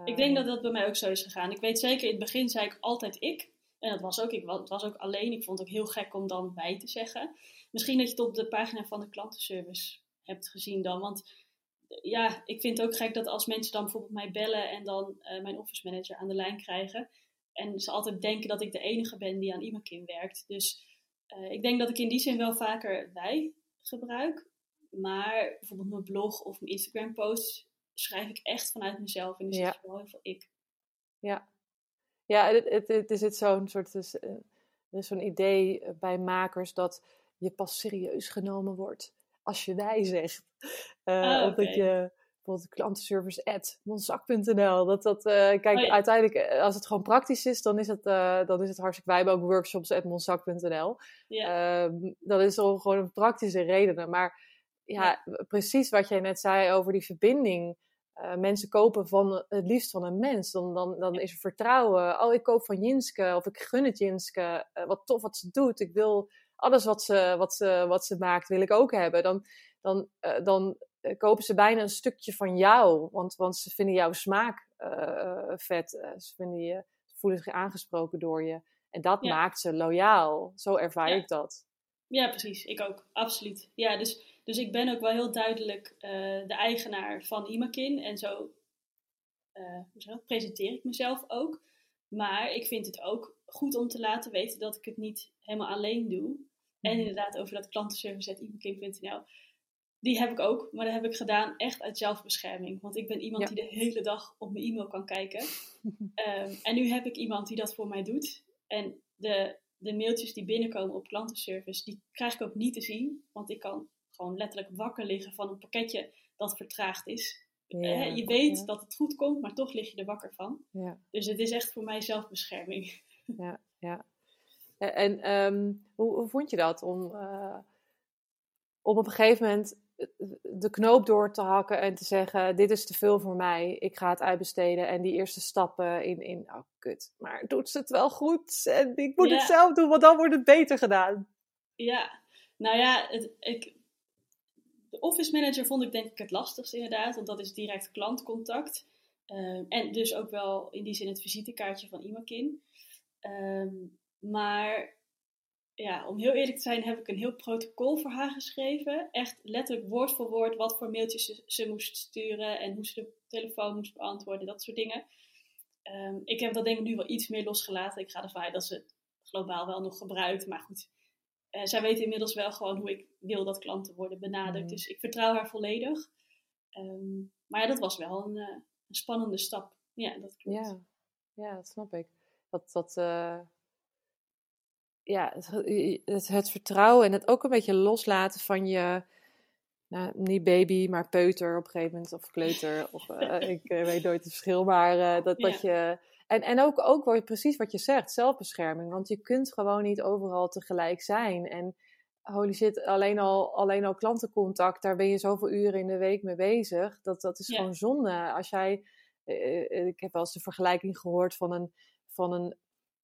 Ik denk dat dat bij mij ook zo is gegaan. Ik weet zeker, in het begin zei ik altijd ik. En dat was ook, ik het was ook alleen. Ik vond het ook heel gek om dan wij te zeggen. Misschien dat je het op de pagina van de klantenservice hebt gezien dan. Want ja, ik vind het ook gek dat als mensen dan bijvoorbeeld mij bellen en dan uh, mijn office manager aan de lijn krijgen. En ze altijd denken dat ik de enige ben die aan Imakin werkt. Dus uh, ik denk dat ik in die zin wel vaker wij gebruik. Maar bijvoorbeeld mijn blog of mijn Instagram posts schrijf ik echt vanuit mezelf. En is ja. wel heel veel ik. Ja, ja het, het, het, er zit zo'n soort. Er is zo'n idee bij makers dat je pas serieus genomen wordt als je wij zegt. Uh, oh, Omdat je bijvoorbeeld klantenservice at monzak.nl. Dat, dat, uh, kijk, oh, uiteindelijk, eh, als het gewoon praktisch is, dan is het, uh, dan is het hartstikke. Wij hebben ook workshops at monzak.nl. Ja. Uh, dat is al gewoon een praktische redenen. Maar ja, ja, precies wat jij net zei over die verbinding. Mensen kopen van het liefst van een mens. Dan, dan, dan is er vertrouwen. Oh, ik koop van Jinske. Of ik gun het Jinske. wat tof wat ze doet. Ik wil alles wat ze, wat ze, wat ze maakt, wil ik ook hebben. Dan, dan, uh, dan eh, kopen ze bijna een stukje van jou. Want, want ze vinden jouw smaak vet. ze, vinden je, ze voelen zich aangesproken door je. En dat maakt ze loyaal. Zo ervaar ja. ik dat. Ja, precies. Ik ook. Absoluut. Ja, dus, dus ik ben ook wel heel duidelijk de eigenaar van Imakin. En zo dat, presenteer ik mezelf ook. Maar ik vind het ook goed om te laten weten dat ik het niet helemaal alleen doe. En mhm. inderdaad, over dat klantenservice.imakin.nl. Die heb ik ook, maar dat heb ik gedaan echt uit zelfbescherming. Want ik ben iemand die de hele dag op mijn e-mail kan kijken. um, en nu heb ik iemand die dat voor mij doet. En de, de mailtjes die binnenkomen op klantenservice, die krijg ik ook niet te zien. Want ik kan gewoon letterlijk wakker liggen van een pakketje dat vertraagd is. Ja, je weet dat het goed komt, maar toch lig je er wakker van. Ja. Dus het is echt voor mij zelfbescherming. Ja, ja. En um, hoe, hoe, vond je dat om, uh, om op een gegeven moment eh, de knoop door te hakken en te zeggen: Dit is te veel voor mij, ik ga het uitbesteden. En die eerste stappen in, in oh kut, maar doet ze het wel goed? En ik moet het zelf doen, want dan wordt het beter gedaan. Ja, nou ja, het, ik, de office manager vond ik denk ik het lastigste inderdaad, want dat is direct klantcontact. Um, en dus ook wel in die zin het visitekaartje van Imakin. Um, maar ja, om heel eerlijk te zijn, heb ik een heel protocol voor haar geschreven. Echt letterlijk woord voor woord wat voor mailtjes ze, moest sturen en hoe ze de telefoon moest beantwoorden, dat soort dingen. Um, ik heb dat denk ik nu wel iets meer losgelaten. Ik ga ervan uit dat ze het globaal wel nog gebruikt. Maar goed, uh, zij weet inmiddels wel gewoon hoe ik wil dat klanten worden benaderd. Mm. Dus ik vertrouw haar volledig. Um, maar ja, dat was wel een, uh, een, spannende stap. Ja, dat klopt. Ja, ja dat snap ik. Dat, dat, uh ja, het, het, vertrouwen en het ook een beetje loslaten van je, nou, niet baby, maar peuter op een gegeven moment, of kleuter, of ik weet nooit het verschil, maar dat, dat je... En, en ook, ook wat, precies wat je zegt, zelfbescherming, want je kunt gewoon niet overal tegelijk zijn. En holy shit, alleen al, alleen al klantencontact, daar ben je zoveel uren in de week mee bezig. Dat, dat is gewoon zonde. Als jij, ik heb wel eens de vergelijking gehoord van een, van een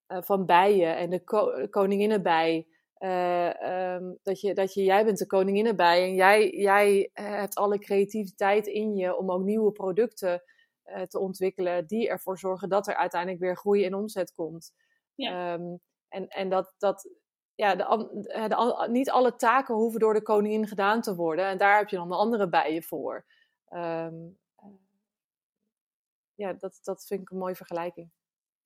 uh, van bijen en de ko koninginnenbij. Uh, um, dat, je, dat je, jij bent de koninginnenbij en jij, jij hebt alle creativiteit in je om ook nieuwe producten uh, te ontwikkelen die ervoor zorgen dat er uiteindelijk weer groei en omzet komt. Ja. Um, en, en dat, dat ja, de, de, niet alle taken hoeven door de koningin gedaan te worden en daar heb je dan de andere bijen voor. Um, ja, dat, dat vind ik een mooie vergelijking.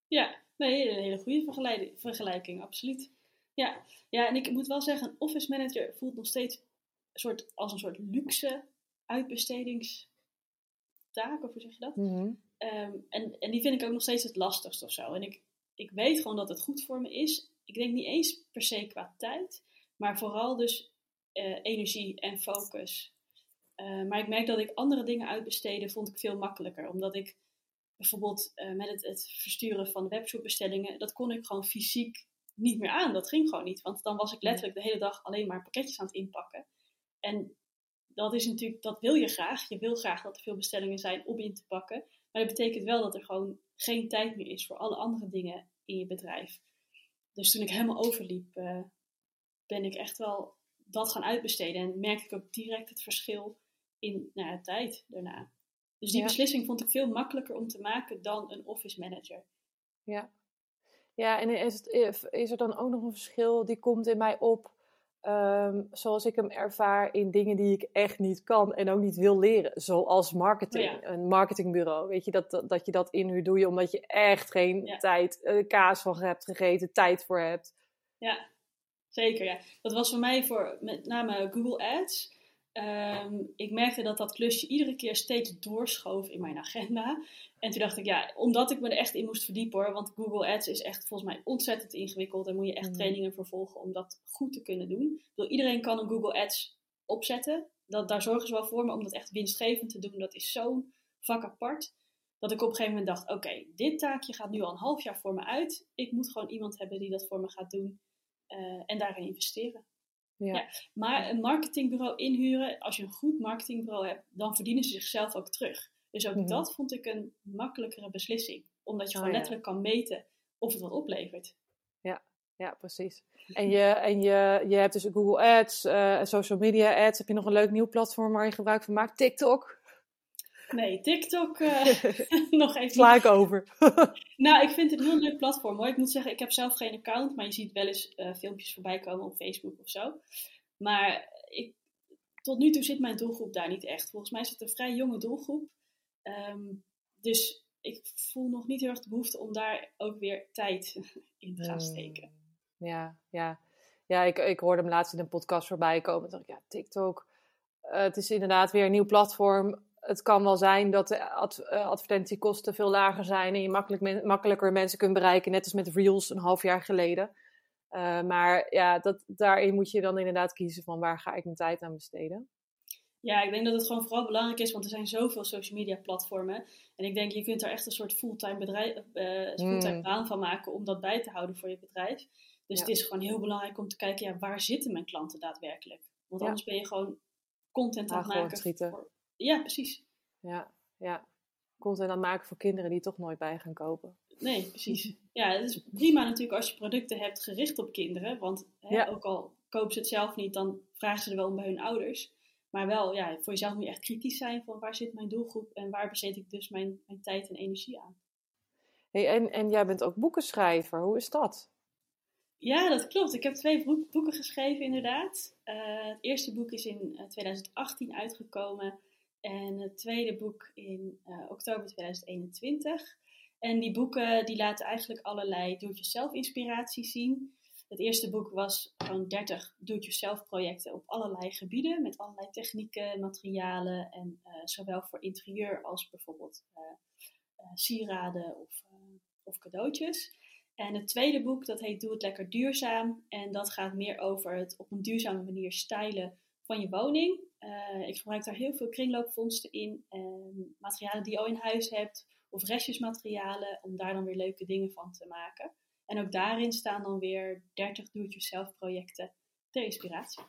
Ja, nee, een hele goede vergelijking, absoluut. Ja. ja, en ik moet wel zeggen, een office manager voelt nog steeds een soort, als een soort luxe uitbestedingstaak, of hoe zeg je dat? Mm -hmm. um, en, en die vind ik ook nog steeds het lastigst of zo. En ik, ik weet gewoon dat het goed voor me is. Ik denk niet eens per se qua tijd, maar vooral dus uh, energie en focus. Uh, maar ik merk dat ik andere dingen uitbesteden vond ik veel makkelijker, omdat ik bijvoorbeeld uh, met het, het, versturen van webshopbestellingen, dat kon ik gewoon fysiek niet meer aan. Dat ging gewoon niet, want dan was ik letterlijk de hele dag alleen maar pakketjes aan het inpakken. En dat is natuurlijk, dat wil je graag. Je wil graag dat er veel bestellingen zijn om in te pakken. Maar dat betekent wel dat er gewoon geen tijd meer is voor alle andere dingen in je bedrijf. Dus toen ik helemaal overliep, uh, ben ik echt wel dat gaan uitbesteden. En merkte ik ook direct het verschil in nou ja, tijd daarna. Dus die beslissing vond ik veel makkelijker om te maken dan een office manager. Ja, ja en is, het, is er dan ook nog een verschil die komt in mij op, ehm, zoals ik hem ervaar, in dingen die ik echt niet kan en ook niet wil leren, zoals marketing, oh een marketingbureau. Weet je, dat, dat, je dat inhuurt, doe je omdat je echt geen tijd, uh, kaas van hebt gegeten, tijd voor hebt. Ja, zeker. Ja. Dat was voor mij voor met name Google Ads. Ehm, ik merkte dat dat klusje iedere keer steeds doorschoof in mijn agenda. En toen dacht ik, ja, omdat ik me er echt in moest verdiepen hoor. Want Google Ads is echt volgens mij ontzettend ingewikkeld. Daar moet je echt mm. trainingen voor volgen om dat goed te kunnen doen. Bedoel, iedereen kan een Google Ads opzetten. Dat, daar zorgen ze wel voor. Maar om dat echt winstgevend te doen, dat is zo'n vak apart. Dat ik op een gegeven moment dacht, oké, dit taakje gaat nu al een half jaar voor me uit. Ik moet gewoon iemand hebben die dat voor me gaat doen. Uh, en daarin investeren. Ja. Maar een marketingbureau inhuren, als je een goed marketingbureau hebt, dan verdienen ze zichzelf ook terug. Dus ook mhm. dat vond ik een makkelijkere beslissing. Omdat je oh, gewoon letterlijk kan meten of het wat oplevert. Ja, ja precies. En, je, en je, je hebt dus Google Ads, uh, social media ads. Heb je nog een leuk nieuw platform waar je gebruik van maakt? TikTok? Nee, TikTok uh, nog even. Sla ik over. nou, ik vind het een heel leuk platform hoor. Ik moet zeggen, ik heb zelf geen account, maar je ziet wel eens uh, filmpjes voorbij komen op Facebook of zo. Maar ik, tot nu toe zit mijn doelgroep daar niet echt. Volgens mij is het een vrij jonge doelgroep. Um, dus ik voel nog niet heel erg de behoefte om daar ook weer tijd in te gaan hmm. steken. Ja, ja. ja ik, ik hoorde hem laatst in een podcast voorbij komen. dacht ik, ja, TikTok. Uh, het is inderdaad weer een nieuw platform het kan wel zijn dat de eh, advertentiekosten veel lager zijn en je makkelijk makkelijker mensen kunt bereiken, net als met Reels een half jaar geleden. Uh, maar ja, dat, daarin moet je dan inderdaad kiezen van waar ga ik mijn tijd aan besteden. Ja, ik denk dat het gewoon vooral belangrijk is, want er zijn zoveel social media platformen. En ik denk, je kunt er echt een soort fulltime, bedrijf, uh, fulltime baan van maken om dat bij te houden voor je bedrijf. Dus het is gewoon heel belangrijk om te kijken, ja, waar zitten mijn klanten daadwerkelijk? Want anders ben je gewoon content aan het maken voor, ja, precies. Ja, ja. Content aan maken voor kinderen die toch nooit bij gaan kopen. Nee, precies. Ja, het is prima natuurlijk als je producten hebt gericht op kinderen. Want hè, ook al kopen ze het zelf niet, dan vragen ze er wel om bij hun ouders. Maar wel, ja, voor jezelf moet je echt kritisch zijn van waar zit mijn doelgroep en waar besteed ik dus mijn, mijn tijd en energie aan. Hey, en, en jij bent ook boekenschrijver, hoe is dat? Ja, dat klopt. Ik heb twee boeken geschreven inderdaad. Uh, het eerste boek is in 2018 eh, uitgekomen. En het tweede boek in uh, oktober 2021. En die boeken die laten eigenlijk allerlei do-it-yourself inspiraties zien. Het eerste boek was gewoon 30 do-it-yourself projecten op allerlei gebieden. Met allerlei technieken, materialen. En uh, zowel voor interieur als bijvoorbeeld uh, sieraden of, of cadeautjes. En het tweede boek, dat heet Doe het lekker duurzaam. En dat gaat meer over het op een duurzame manier stylen van je woning. Uh, ik gebruik daar heel veel kringloopvondsten in. materialen die je al in huis hebt. Of restjesmaterialen. Om daar dan weer leuke dingen van te maken. En ook daarin staan dan weer 30 do-it-yourself projecten ter inspiratie.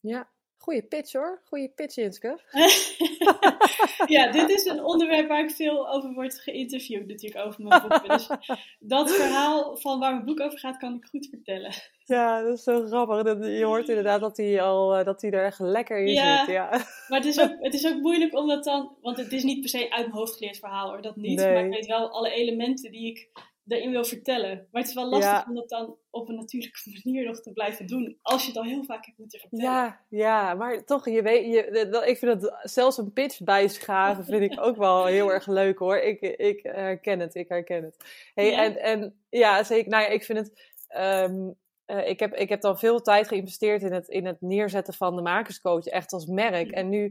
Ja, Goeie pitch hoor. Goeie pitch, Jinske. ja, dit is een onderwerp waar ik veel over word geïnterviewd natuurlijk over mijn boek. Dus dat verhaal van waar mijn boek over gaat, kan ik goed vertellen. Ja, dat is zo grappig. Je hoort inderdaad dat hij, al, eh, dat hij er echt lekker in zit. Ja, maar het is, ook, het is ook moeilijk om dat dan... Want het is niet per se uit mijn hoofd geleerd verhaal hoor, dat niet. Maar ik weet wel alle elementen die ik daarin wil vertellen. Maar het is wel lastig om dat dan op een natuurlijke manier nog te blijven doen. Als je het al heel vaak hebt moeten vertellen. Ja, ja maar toch, je weet, je, ik vind het zelfs een pitch bijschaven vind ik ook wel heel erg leuk hoor. Ik, ik herken het, ik herken het. Hey, ja. En, en ja, zeker. Nou ja, ik vind het. Um, uh, ik, heb, ik heb dan veel tijd geïnvesteerd in het, in het neerzetten van de makerscoach, echt als merk. En nu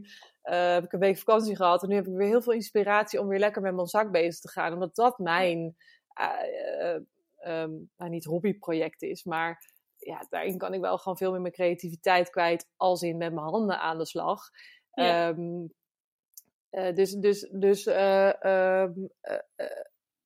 uh, heb ik een week vakantie gehad en nu heb ik weer heel veel inspiratie om weer lekker met mijn zak bezig te gaan. Omdat dat mijn um, nou, niet hobbyproject is, maar ja, daarin kan ik wel gewoon veel meer mijn creativiteit kwijt, als in met mijn handen aan de slag. Ja. Um, uh, dus dus, dus uh,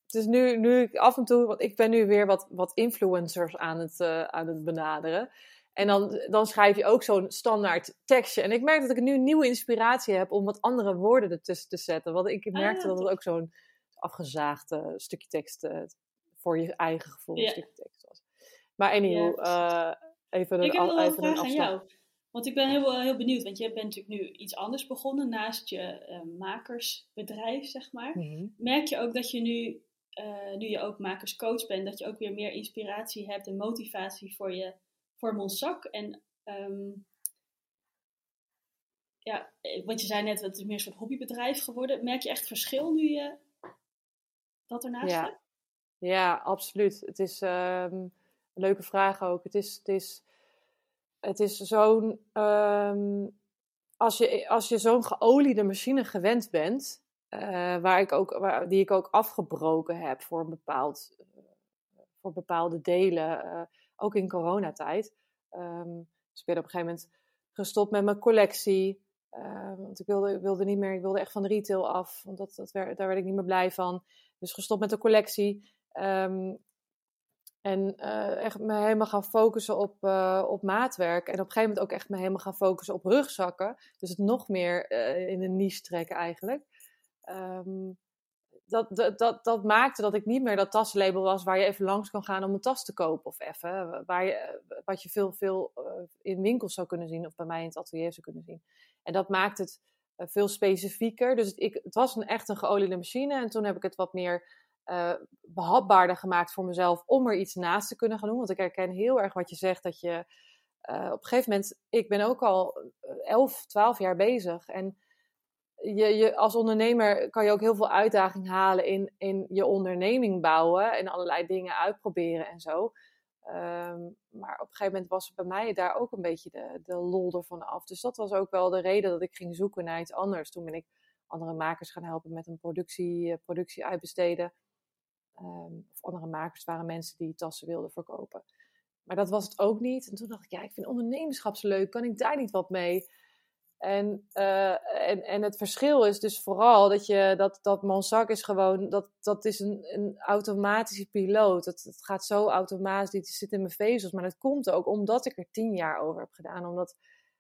dus nu, nu ik af en toe, want ik ben nu weer wat, wat influencers aan het, aan het benaderen. En dan, dan schrijf je ook zo'n standaard tekstje. En ik merk dat ik nu nieuwe inspiratie heb om wat andere woorden ertussen te zetten. Want ik merkte ah, dat het ook zo'n afgezaagde stukje tekst uh, voor je eigen gevoel een stukje tekst was. Maar anyhow, uh, Even een, ik heb een even een vraag aan jou. Want ik ben heel, heel benieuwd, want je bent natuurlijk nu iets anders begonnen naast je eh, makersbedrijf, zeg maar. Mhm. Merk je ook dat je nu, eh, nu je ook makerscoach bent, dat je ook weer meer inspiratie hebt en motivatie voor je voor Monsac? En ehm, ja, eh, want je zei net, het is meer een soort hobbybedrijf geworden. Merk je echt verschil nu je dat ernaast Ja. hebt? Ja, absoluut. Het is ehm, een leuke vraag ook. Het is, het is, het is zo'n. ehm, als je, als je zo'n geoliede machine gewend bent, eh, waar ik ook, waar, die ik ook afgebroken heb voor een bepaald, eh, voor bepaalde delen, eh, ook in coronatijd. Ehm, dus ik ben op een gegeven moment gestopt met mijn collectie. want ik wilde, ik wilde niet meer, ik wilde echt van de retail af. Want dat, dat werd, daar werd ik niet meer blij van. Dus gestopt met de collectie. Ehm, en eh, echt me helemaal gaan focussen op, eh, op maatwerk. En op een gegeven moment ook echt me helemaal gaan focussen op rugzakken. Dus het nog meer eh, in een niche trekken eigenlijk. Ehm, dat, dat, dat, dat maakte dat ik niet meer dat taslabel was waar je even langs kan gaan om een tas te kopen. Of even, waar je, wat je veel, veel in winkels zou kunnen zien of bij mij in het atelier zou kunnen zien. En dat maakt het veel specifieker. Dus ik, het was een, echt een geoliede machine. En toen heb ik het wat meer eh, behapbaarder gemaakt voor mezelf om er iets naast te kunnen gaan doen. Want ik herken heel erg wat je zegt, dat je eh, op een gegeven moment, ik ben ook al 11, 12 jaar bezig. En je, je, als ondernemer kan je ook heel veel uitdaging halen in, in je onderneming bouwen en allerlei dingen uitproberen en zo. Ehm, maar op een gegeven moment was bij mij daar ook een beetje de, de lol ervan af. Dus dat was ook wel de reden dat ik ging zoeken naar iets anders. Toen ben ik andere makers gaan helpen met een productie, productie uitbesteden. Um, of andere makers waren mensen die tassen wilden verkopen. Maar dat was het ook niet. En toen dacht ik, ja, ik vind ondernemerschap leuk. Kan ik daar niet wat mee? En, uh, en, en het verschil is dus vooral dat je dat, dat Monsac is gewoon, dat, dat is een, een automatische piloot. Het, het gaat zo automatisch, het zit in mijn vezels. Maar dat komt ook omdat ik er tien jaar over heb gedaan. Om dat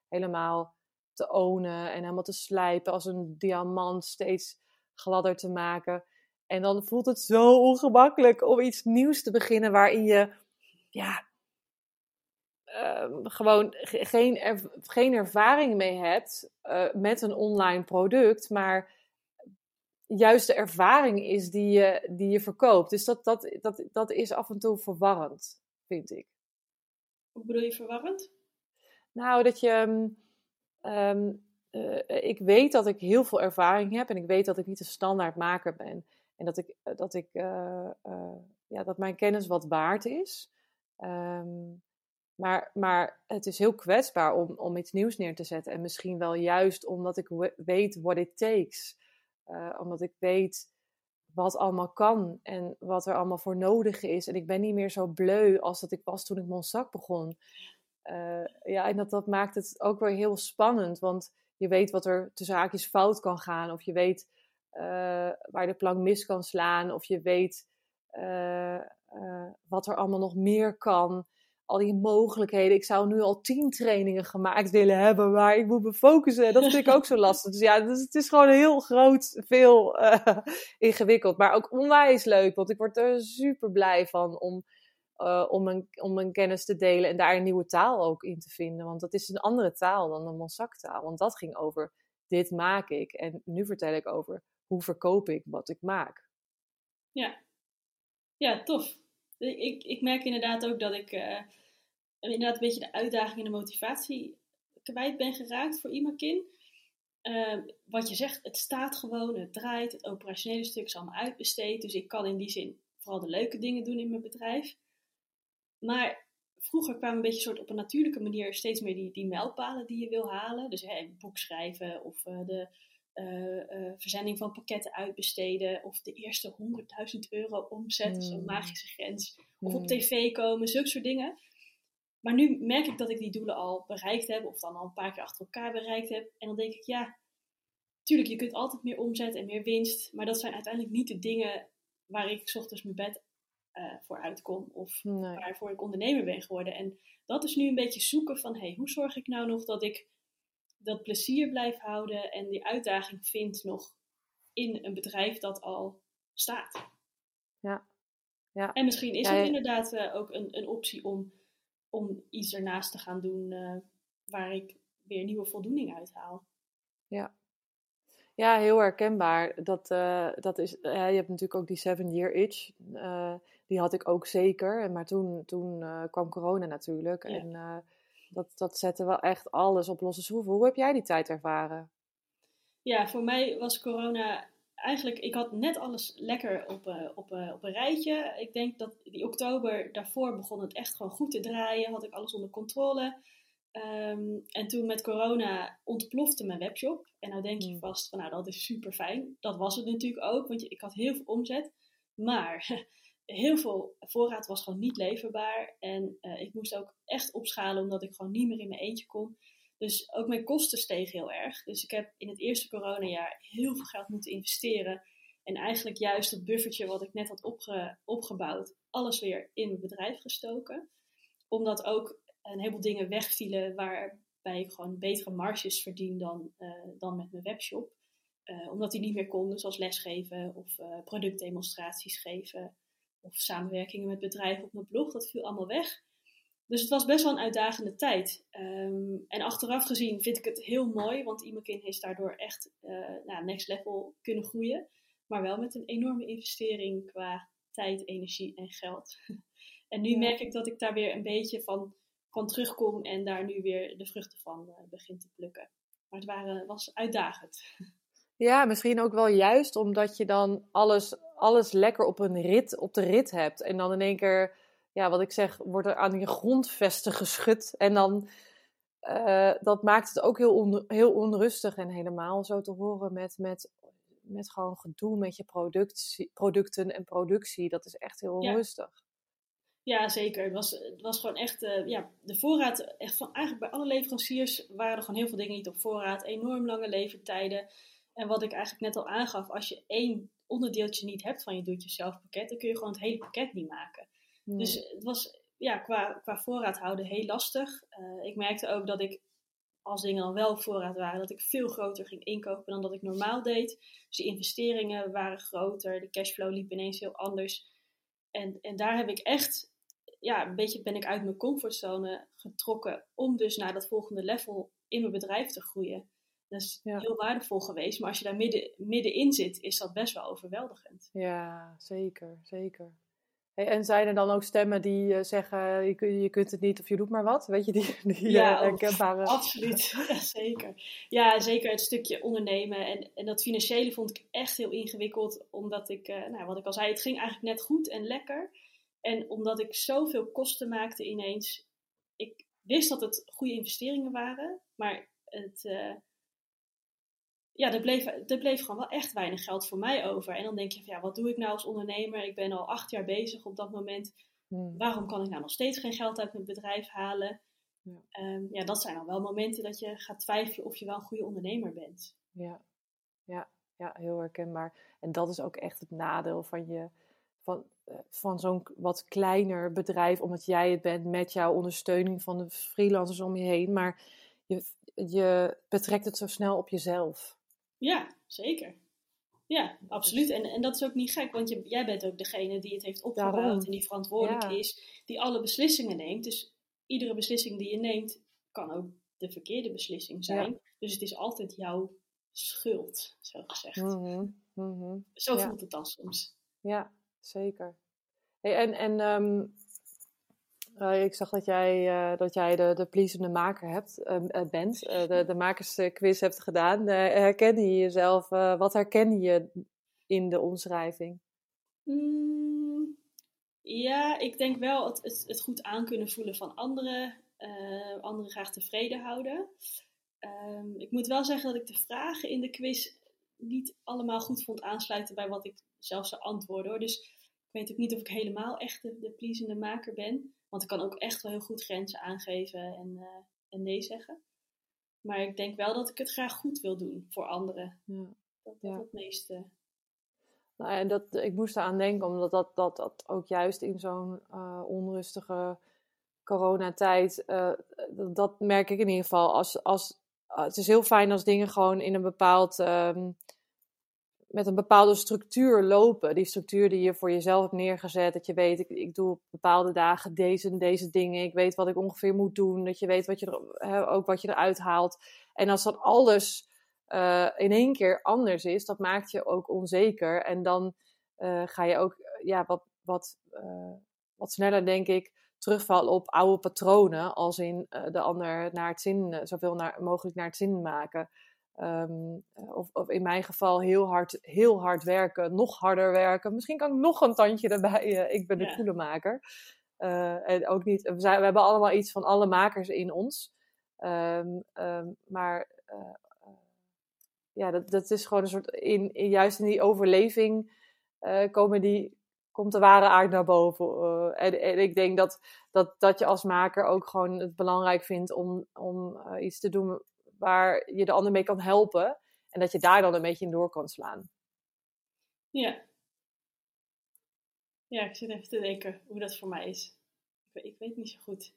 helemaal te ownen en helemaal te slijpen als een diamant steeds gladder te maken. En dan voelt het zo ongemakkelijk om iets nieuws te beginnen waarin je, ja, uh, gewoon geen, er, geen ervaring mee hebt uh, met een online product, maar juist de ervaring is die je, die je verkoopt. Dus dat, dat, dat, dat is af en toe verwarrend, vind ik. Hoe bedoel je verwarrend? Nou, dat je. Um, uh, ik weet dat ik heel veel ervaring heb en ik weet dat ik niet een standaard maker ben. En dat, ik, dat, ik, uh, ja, dat mijn kennis wat waard is. Um, maar, maar het is heel kwetsbaar om, om iets nieuws neer te zetten. En misschien wel juist omdat ik weet what it takes. Uh, omdat ik weet wat allemaal kan en wat er allemaal voor nodig is. En ik ben niet meer zo bleu als dat ik was toen ik Monsac begon. Uh, ja, en dat, dat maakt het ook weer heel spannend. Want je weet wat er tussen haakjes fout kan gaan. Of je weet uh, waar de plank mis kan slaan. Of je weet wat er allemaal nog meer kan al die mogelijkheden. Ik zou nu al tien trainingen gemaakt willen hebben, maar ik moet me focussen. Dat vind ik ook zo lastig. Dus ja, dus het is gewoon heel groot, veel uh, ingewikkeld. Maar ook onwijs leuk, want ik word er super blij van om, uh, om, mijn, om mijn kennis te delen en daar een nieuwe taal ook in te vinden. Want dat is een andere taal dan de Monsac-taal. Want dat ging over, dit maak ik. En nu vertel ik over, hoe verkoop ik wat ik maak. Ja, ja tof. Ik, ik merk inderdaad ook dat ik uh, inderdaad een beetje de uitdaging en de motivatie kwijt ben geraakt voor Imakin. Uh, wat je zegt, het staat gewoon, het draait, het operationele stuk is allemaal uitbesteed. Dus ik kan in die zin vooral de leuke dingen doen in mijn bedrijf. Maar vroeger kwamen een beetje soort op een natuurlijke manier steeds meer die, die mijlpalen die je wil halen. Dus hè, een boek schrijven of uh, de uh, verzending van pakketten uitbesteden. Of de eerste 100.000 euro omzet, mm. zo'n magische grens. Of op tv komen, zulke soort dingen. Maar nu merk ik dat ik die doelen al bereikt heb, of dan al een paar keer achter elkaar bereikt heb. En dan denk ik, ja, tuurlijk, je kunt altijd meer omzet en meer winst. Maar dat zijn uiteindelijk niet de dingen waar ik 's ochtends mijn bed uh, voor uitkom. Of nee. waarvoor ik ondernemer ben geworden. En dat is nu een beetje zoeken van, hey, hoe zorg ik nou nog dat ik dat plezier blijf houden en die uitdaging vind nog in een bedrijf dat al staat. Ja. ja. En misschien is ja, het inderdaad uh, ook een, een optie om om iets ernaast te gaan doen waar ik weer nieuwe voldoening uit haal. Ja, ja, heel herkenbaar. Dat, uh, dat is, je hebt natuurlijk ook die seven year itch. Die had ik ook zeker. Maar toen, toen kwam corona natuurlijk. Ja. En dat, dat zette wel echt alles op losse schroeven. Hoe heb jij die tijd ervaren? Ja, voor mij was corona eigenlijk... Ik had net alles lekker op, op, op een rijtje. Ik denk dat die oktober daarvoor begon het echt gewoon goed te draaien. Had ik alles onder controle. Um, en toen met corona ontplofte mijn webshop. En nou denk je hmm. vast van nou dat is super fijn. Dat was het natuurlijk ook, want ik had heel veel omzet. Maar heel veel voorraad was gewoon niet leverbaar. En uh, ik moest ook echt opschalen omdat ik gewoon niet meer in mijn eentje kon. Dus ook mijn kosten stegen heel erg. Dus ik heb in het eerste coronajaar heel veel geld moeten investeren. En eigenlijk juist het buffertje wat ik net had opge opgebouwd, alles weer in mijn bedrijf gestoken. Omdat ook een heleboel dingen wegvielen waarbij ik gewoon betere marges verdien dan, uh, dan met mijn webshop. Uh, omdat die niet meer konden, zoals lesgeven of productdemonstraties geven of samenwerkingen met bedrijven op mijn blog. Dat viel allemaal weg. Dus het was best wel een uitdagende tijd. Um, en achteraf gezien vind ik het heel mooi, want Imakin is daardoor echt nou, next level kunnen groeien. Maar wel met een enorme investering qua tijd, energie en geld. en nu ja. merk ik dat ik daar weer een beetje van van terugkom en daar nu weer de vruchten van uh, begin te plukken. Maar het waren, was uitdagend. Ja, misschien ook wel juist omdat je dan alles, alles lekker op, een rit, op de rit hebt. En dan in één keer, ja, wat ik zeg, wordt er aan je grondvesten geschud. En dan, uh, dat maakt het ook heel, on, heel onrustig en helemaal zo te horen met, met, met gewoon gedoe met je productie, producten en productie. Dat is echt heel onrustig. Ja. Ja, zeker. Het was, het was gewoon echt, uh, ja, de voorraad, echt van, eigenlijk bij alle leveranciers waren er gewoon heel veel dingen niet op voorraad. Enorm lange levertijden. En wat ik eigenlijk net al aangaf, als je één onderdeeltje niet hebt van je doe-het-jezelf pakket, dan kun je gewoon het hele pakket niet maken. Nee. Dus het was ja, qua, qua voorraad houden heel lastig. Uh, ik merkte ook dat ik, als dingen dan wel op voorraad waren, dat ik veel groter ging inkopen dan dat ik normaal deed. Dus die investeringen waren groter, de cashflow liep ineens heel anders. En, en daar heb ik echt ja, een beetje ben ik uit mijn comfortzone getrokken om dus naar dat volgende level in mijn bedrijf te groeien. Dat is ja. heel waardevol geweest, maar als je daar midden, middenin zit, is dat best wel overweldigend. Ja, zeker, zeker. Hey, en zijn er dan ook stemmen die uh, zeggen, je, je kunt het niet of je doet maar wat? Weet je, die, die ja, uh, herkenbare... absoluut. Ja, zeker. Ja, zeker het stukje ondernemen. En, en dat financiële vond ik echt heel ingewikkeld, omdat ik, uh, nou, wat ik al zei, het ging eigenlijk net goed en lekker. En omdat ik zoveel kosten maakte ineens, ik wist dat het goede investeringen waren, maar het, ja, er bleef, er bleef gewoon wel echt weinig geld voor mij over. En dan denk je van ja, wat doe ik nou als ondernemer? Ik ben al acht jaar bezig op dat moment. Hmm. Waarom kan ik nou nog steeds geen geld uit mijn bedrijf halen? Ja. Um, ja, dat zijn dan wel momenten dat je gaat twijfelen of je wel een goede ondernemer bent. Ja, ja, ja heel herkenbaar. En dat is ook echt het nadeel van je van, eh, van zo'n wat kleiner bedrijf, omdat jij het bent met jouw ondersteuning van de freelancers om je heen. Maar je, je betrekt het zo snel op jezelf. Ja, zeker. Ja, absoluut. En, en dat is ook niet gek, want je, jij bent ook degene die het heeft opgebouwd Daarom. en die verantwoordelijk ja. is, die alle beslissingen neemt. Dus iedere beslissing die je neemt, kan ook de verkeerde beslissing zijn. Ja. Dus het is altijd jouw schuld, zo gezegd. Mm -hmm. Mm -hmm. Zo ja. voelt het dan soms. Ja, zeker. Hey, en en um, uh, ik zag dat jij, uh, dat jij de, de pleasende maker hebt, uh, bent, de, de makersquiz hebt gedaan. herkende je jezelf? wat herkende je in de omschrijving? Mm, ja, ik denk wel het, het, het, goed aan kunnen voelen van anderen, anderen graag tevreden houden. Um, ik moet wel zeggen dat ik de vragen in de quiz niet allemaal goed vond aansluiten bij wat ik zelf zou antwoorden. Hoor. Dus ik weet ook niet of ik helemaal echt de, de pleasende maker ben. Want ik kan ook echt wel heel goed grenzen aangeven en, uh, en nee zeggen. Maar ik denk wel dat ik het graag goed wil doen voor anderen. Ja. Dat ja. het meeste. Nou, en dat, ik moest eraan denken, omdat dat, dat, dat ook juist in zo'n uh, onrustige coronatijd, uh, dat, dat, merk ik in ieder geval. Als, als, het is heel fijn als dingen gewoon in een bepaald um, met een bepaalde structuur lopen. Die structuur die je voor jezelf hebt neergezet. Dat je weet, ik, ik doe op bepaalde dagen deze en deze dingen. Ik weet wat ik ongeveer moet doen. Dat je weet wat je er, ook wat je eruit haalt. En als dat alles uh, in één keer anders is, dat maakt je ook onzeker. En dan uh, ga je ook ja, wat, wat, uh, wat sneller, denk ik, terugvallen op oude patronen. Als in de ander naar het zin, zoveel mogelijk naar het zin maken. Um, of, of, in mijn geval heel hard, heel hard werken, nog harder werken. Misschien kan ik nog een tandje erbij. Uh, ik ben de ja. koelemaker. Uh, en ook niet, we, zijn, we hebben allemaal iets van alle makers in ons. Um, um, maar uh, ja, dat, dat is gewoon een soort, in, in juist in die overleving komen die, komt de ware aard naar boven. En, en, ik denk dat, dat, dat je als maker ook gewoon het belangrijk vindt om, om iets te doen waar je de ander mee kan helpen. En dat je daar dan een beetje in door kan slaan. Ja. Ja, ik zit even te denken hoe dat voor mij is. Ik, ik weet niet zo goed.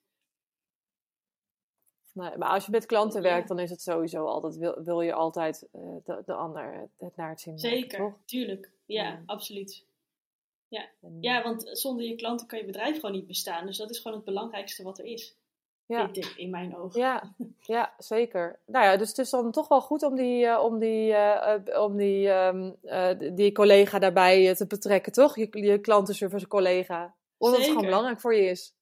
Nee, maar als je met klanten werkt, dan is het sowieso altijd, wil, wil je altijd uh, de, de ander het naar het zin Zeker, maken, tuurlijk. Ja, ja, absoluut. Ja. ja, want zonder je klanten kan je bedrijf gewoon niet bestaan. Dus dat is gewoon het belangrijkste wat er is ja. in mijn ogen. Ja, ja, zeker. Nou ja, dus het is dan toch wel goed om die, uh, om die, uh, om die, um, uh, die collega daarbij te betrekken, toch? Je, je klantenservice collega. Omdat het gewoon belangrijk voor je is.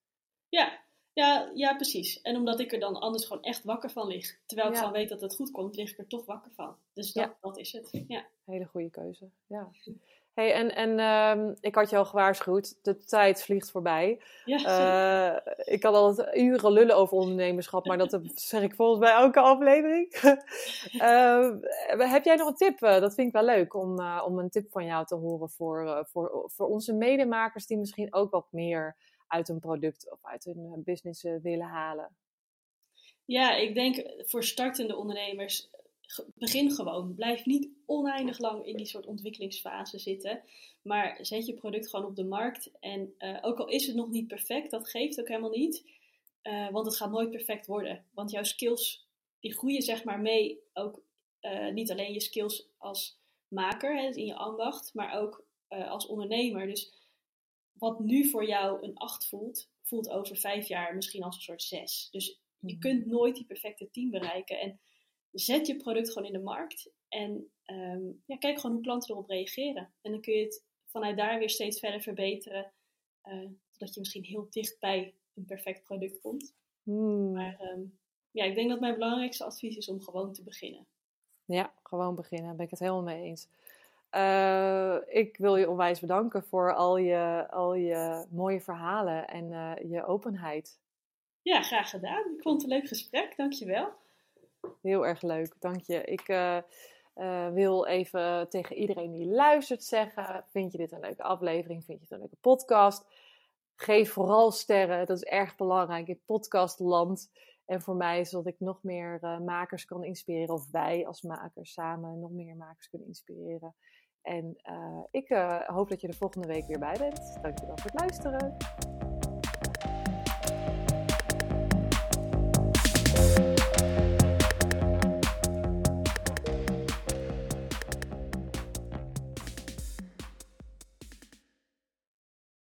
Ja. Ja, ja, precies. En omdat ik er dan anders gewoon echt wakker van lig. Terwijl ik ja. gewoon weet dat het goed komt, lig ik er toch wakker van. Dus dat, dat is het. Ja. Hele goede keuze. Ja. Hey, en en um, ik had je al gewaarschuwd, de tijd vliegt voorbij. Ja, uh, ik kan altijd uren lullen over ondernemerschap, maar dat zeg ik volgens mij elke aflevering. uh, heb jij nog een tip? Eh, dat vind ik wel leuk om, uh, om een tip van jou te horen voor, voor, voor onze medemakers die misschien ook wat meer uit een product of uit hun business willen halen. Ja, ik denk voor startende ondernemers begin gewoon. Blijf niet oneindig lang in die soort ontwikkelingsfase zitten. Maar zet je product gewoon op de markt. En uh, ook al is het nog niet perfect, dat geeft ook helemaal niet. Uh, want het gaat nooit perfect worden. Want jouw skills, die groeien zeg maar mee. Ook uh, niet alleen je skills als maker, hè, in je ambacht, maar ook als ondernemer. Dus wat nu voor jou een 8 voelt, voelt over vijf jaar misschien als een soort 6. Dus je mhm. kunt nooit die perfecte team bereiken. En zet je product gewoon in de markt en um, ja, kijk gewoon hoe klanten erop reageren. En dan kun je het vanuit daar weer steeds verder verbeteren, uh, totdat je misschien heel dicht bij een perfect product komt. Hmm. Maar um, ja, ik denk dat mijn belangrijkste advies is om gewoon te beginnen. Ja, gewoon beginnen, daar ben ik het helemaal mee eens. Uh, ik wil je onwijs bedanken voor al je, al je mooie verhalen en uh, je openheid. Ja, graag gedaan. Ik vond het een leuk gesprek. Dankjewel. Heel erg leuk, dank je. Ik uh, uh, wil even tegen iedereen die luistert zeggen: vind je dit een leuke aflevering? Vind je het een leuke podcast? Geef vooral sterren, dat is erg belangrijk in podcastland. En voor mij, zodat ik nog meer uh, makers kan inspireren, of wij als makers samen nog meer makers kunnen inspireren. En ik hoop dat je er volgende week weer bij bent. Dankjewel voor het luisteren.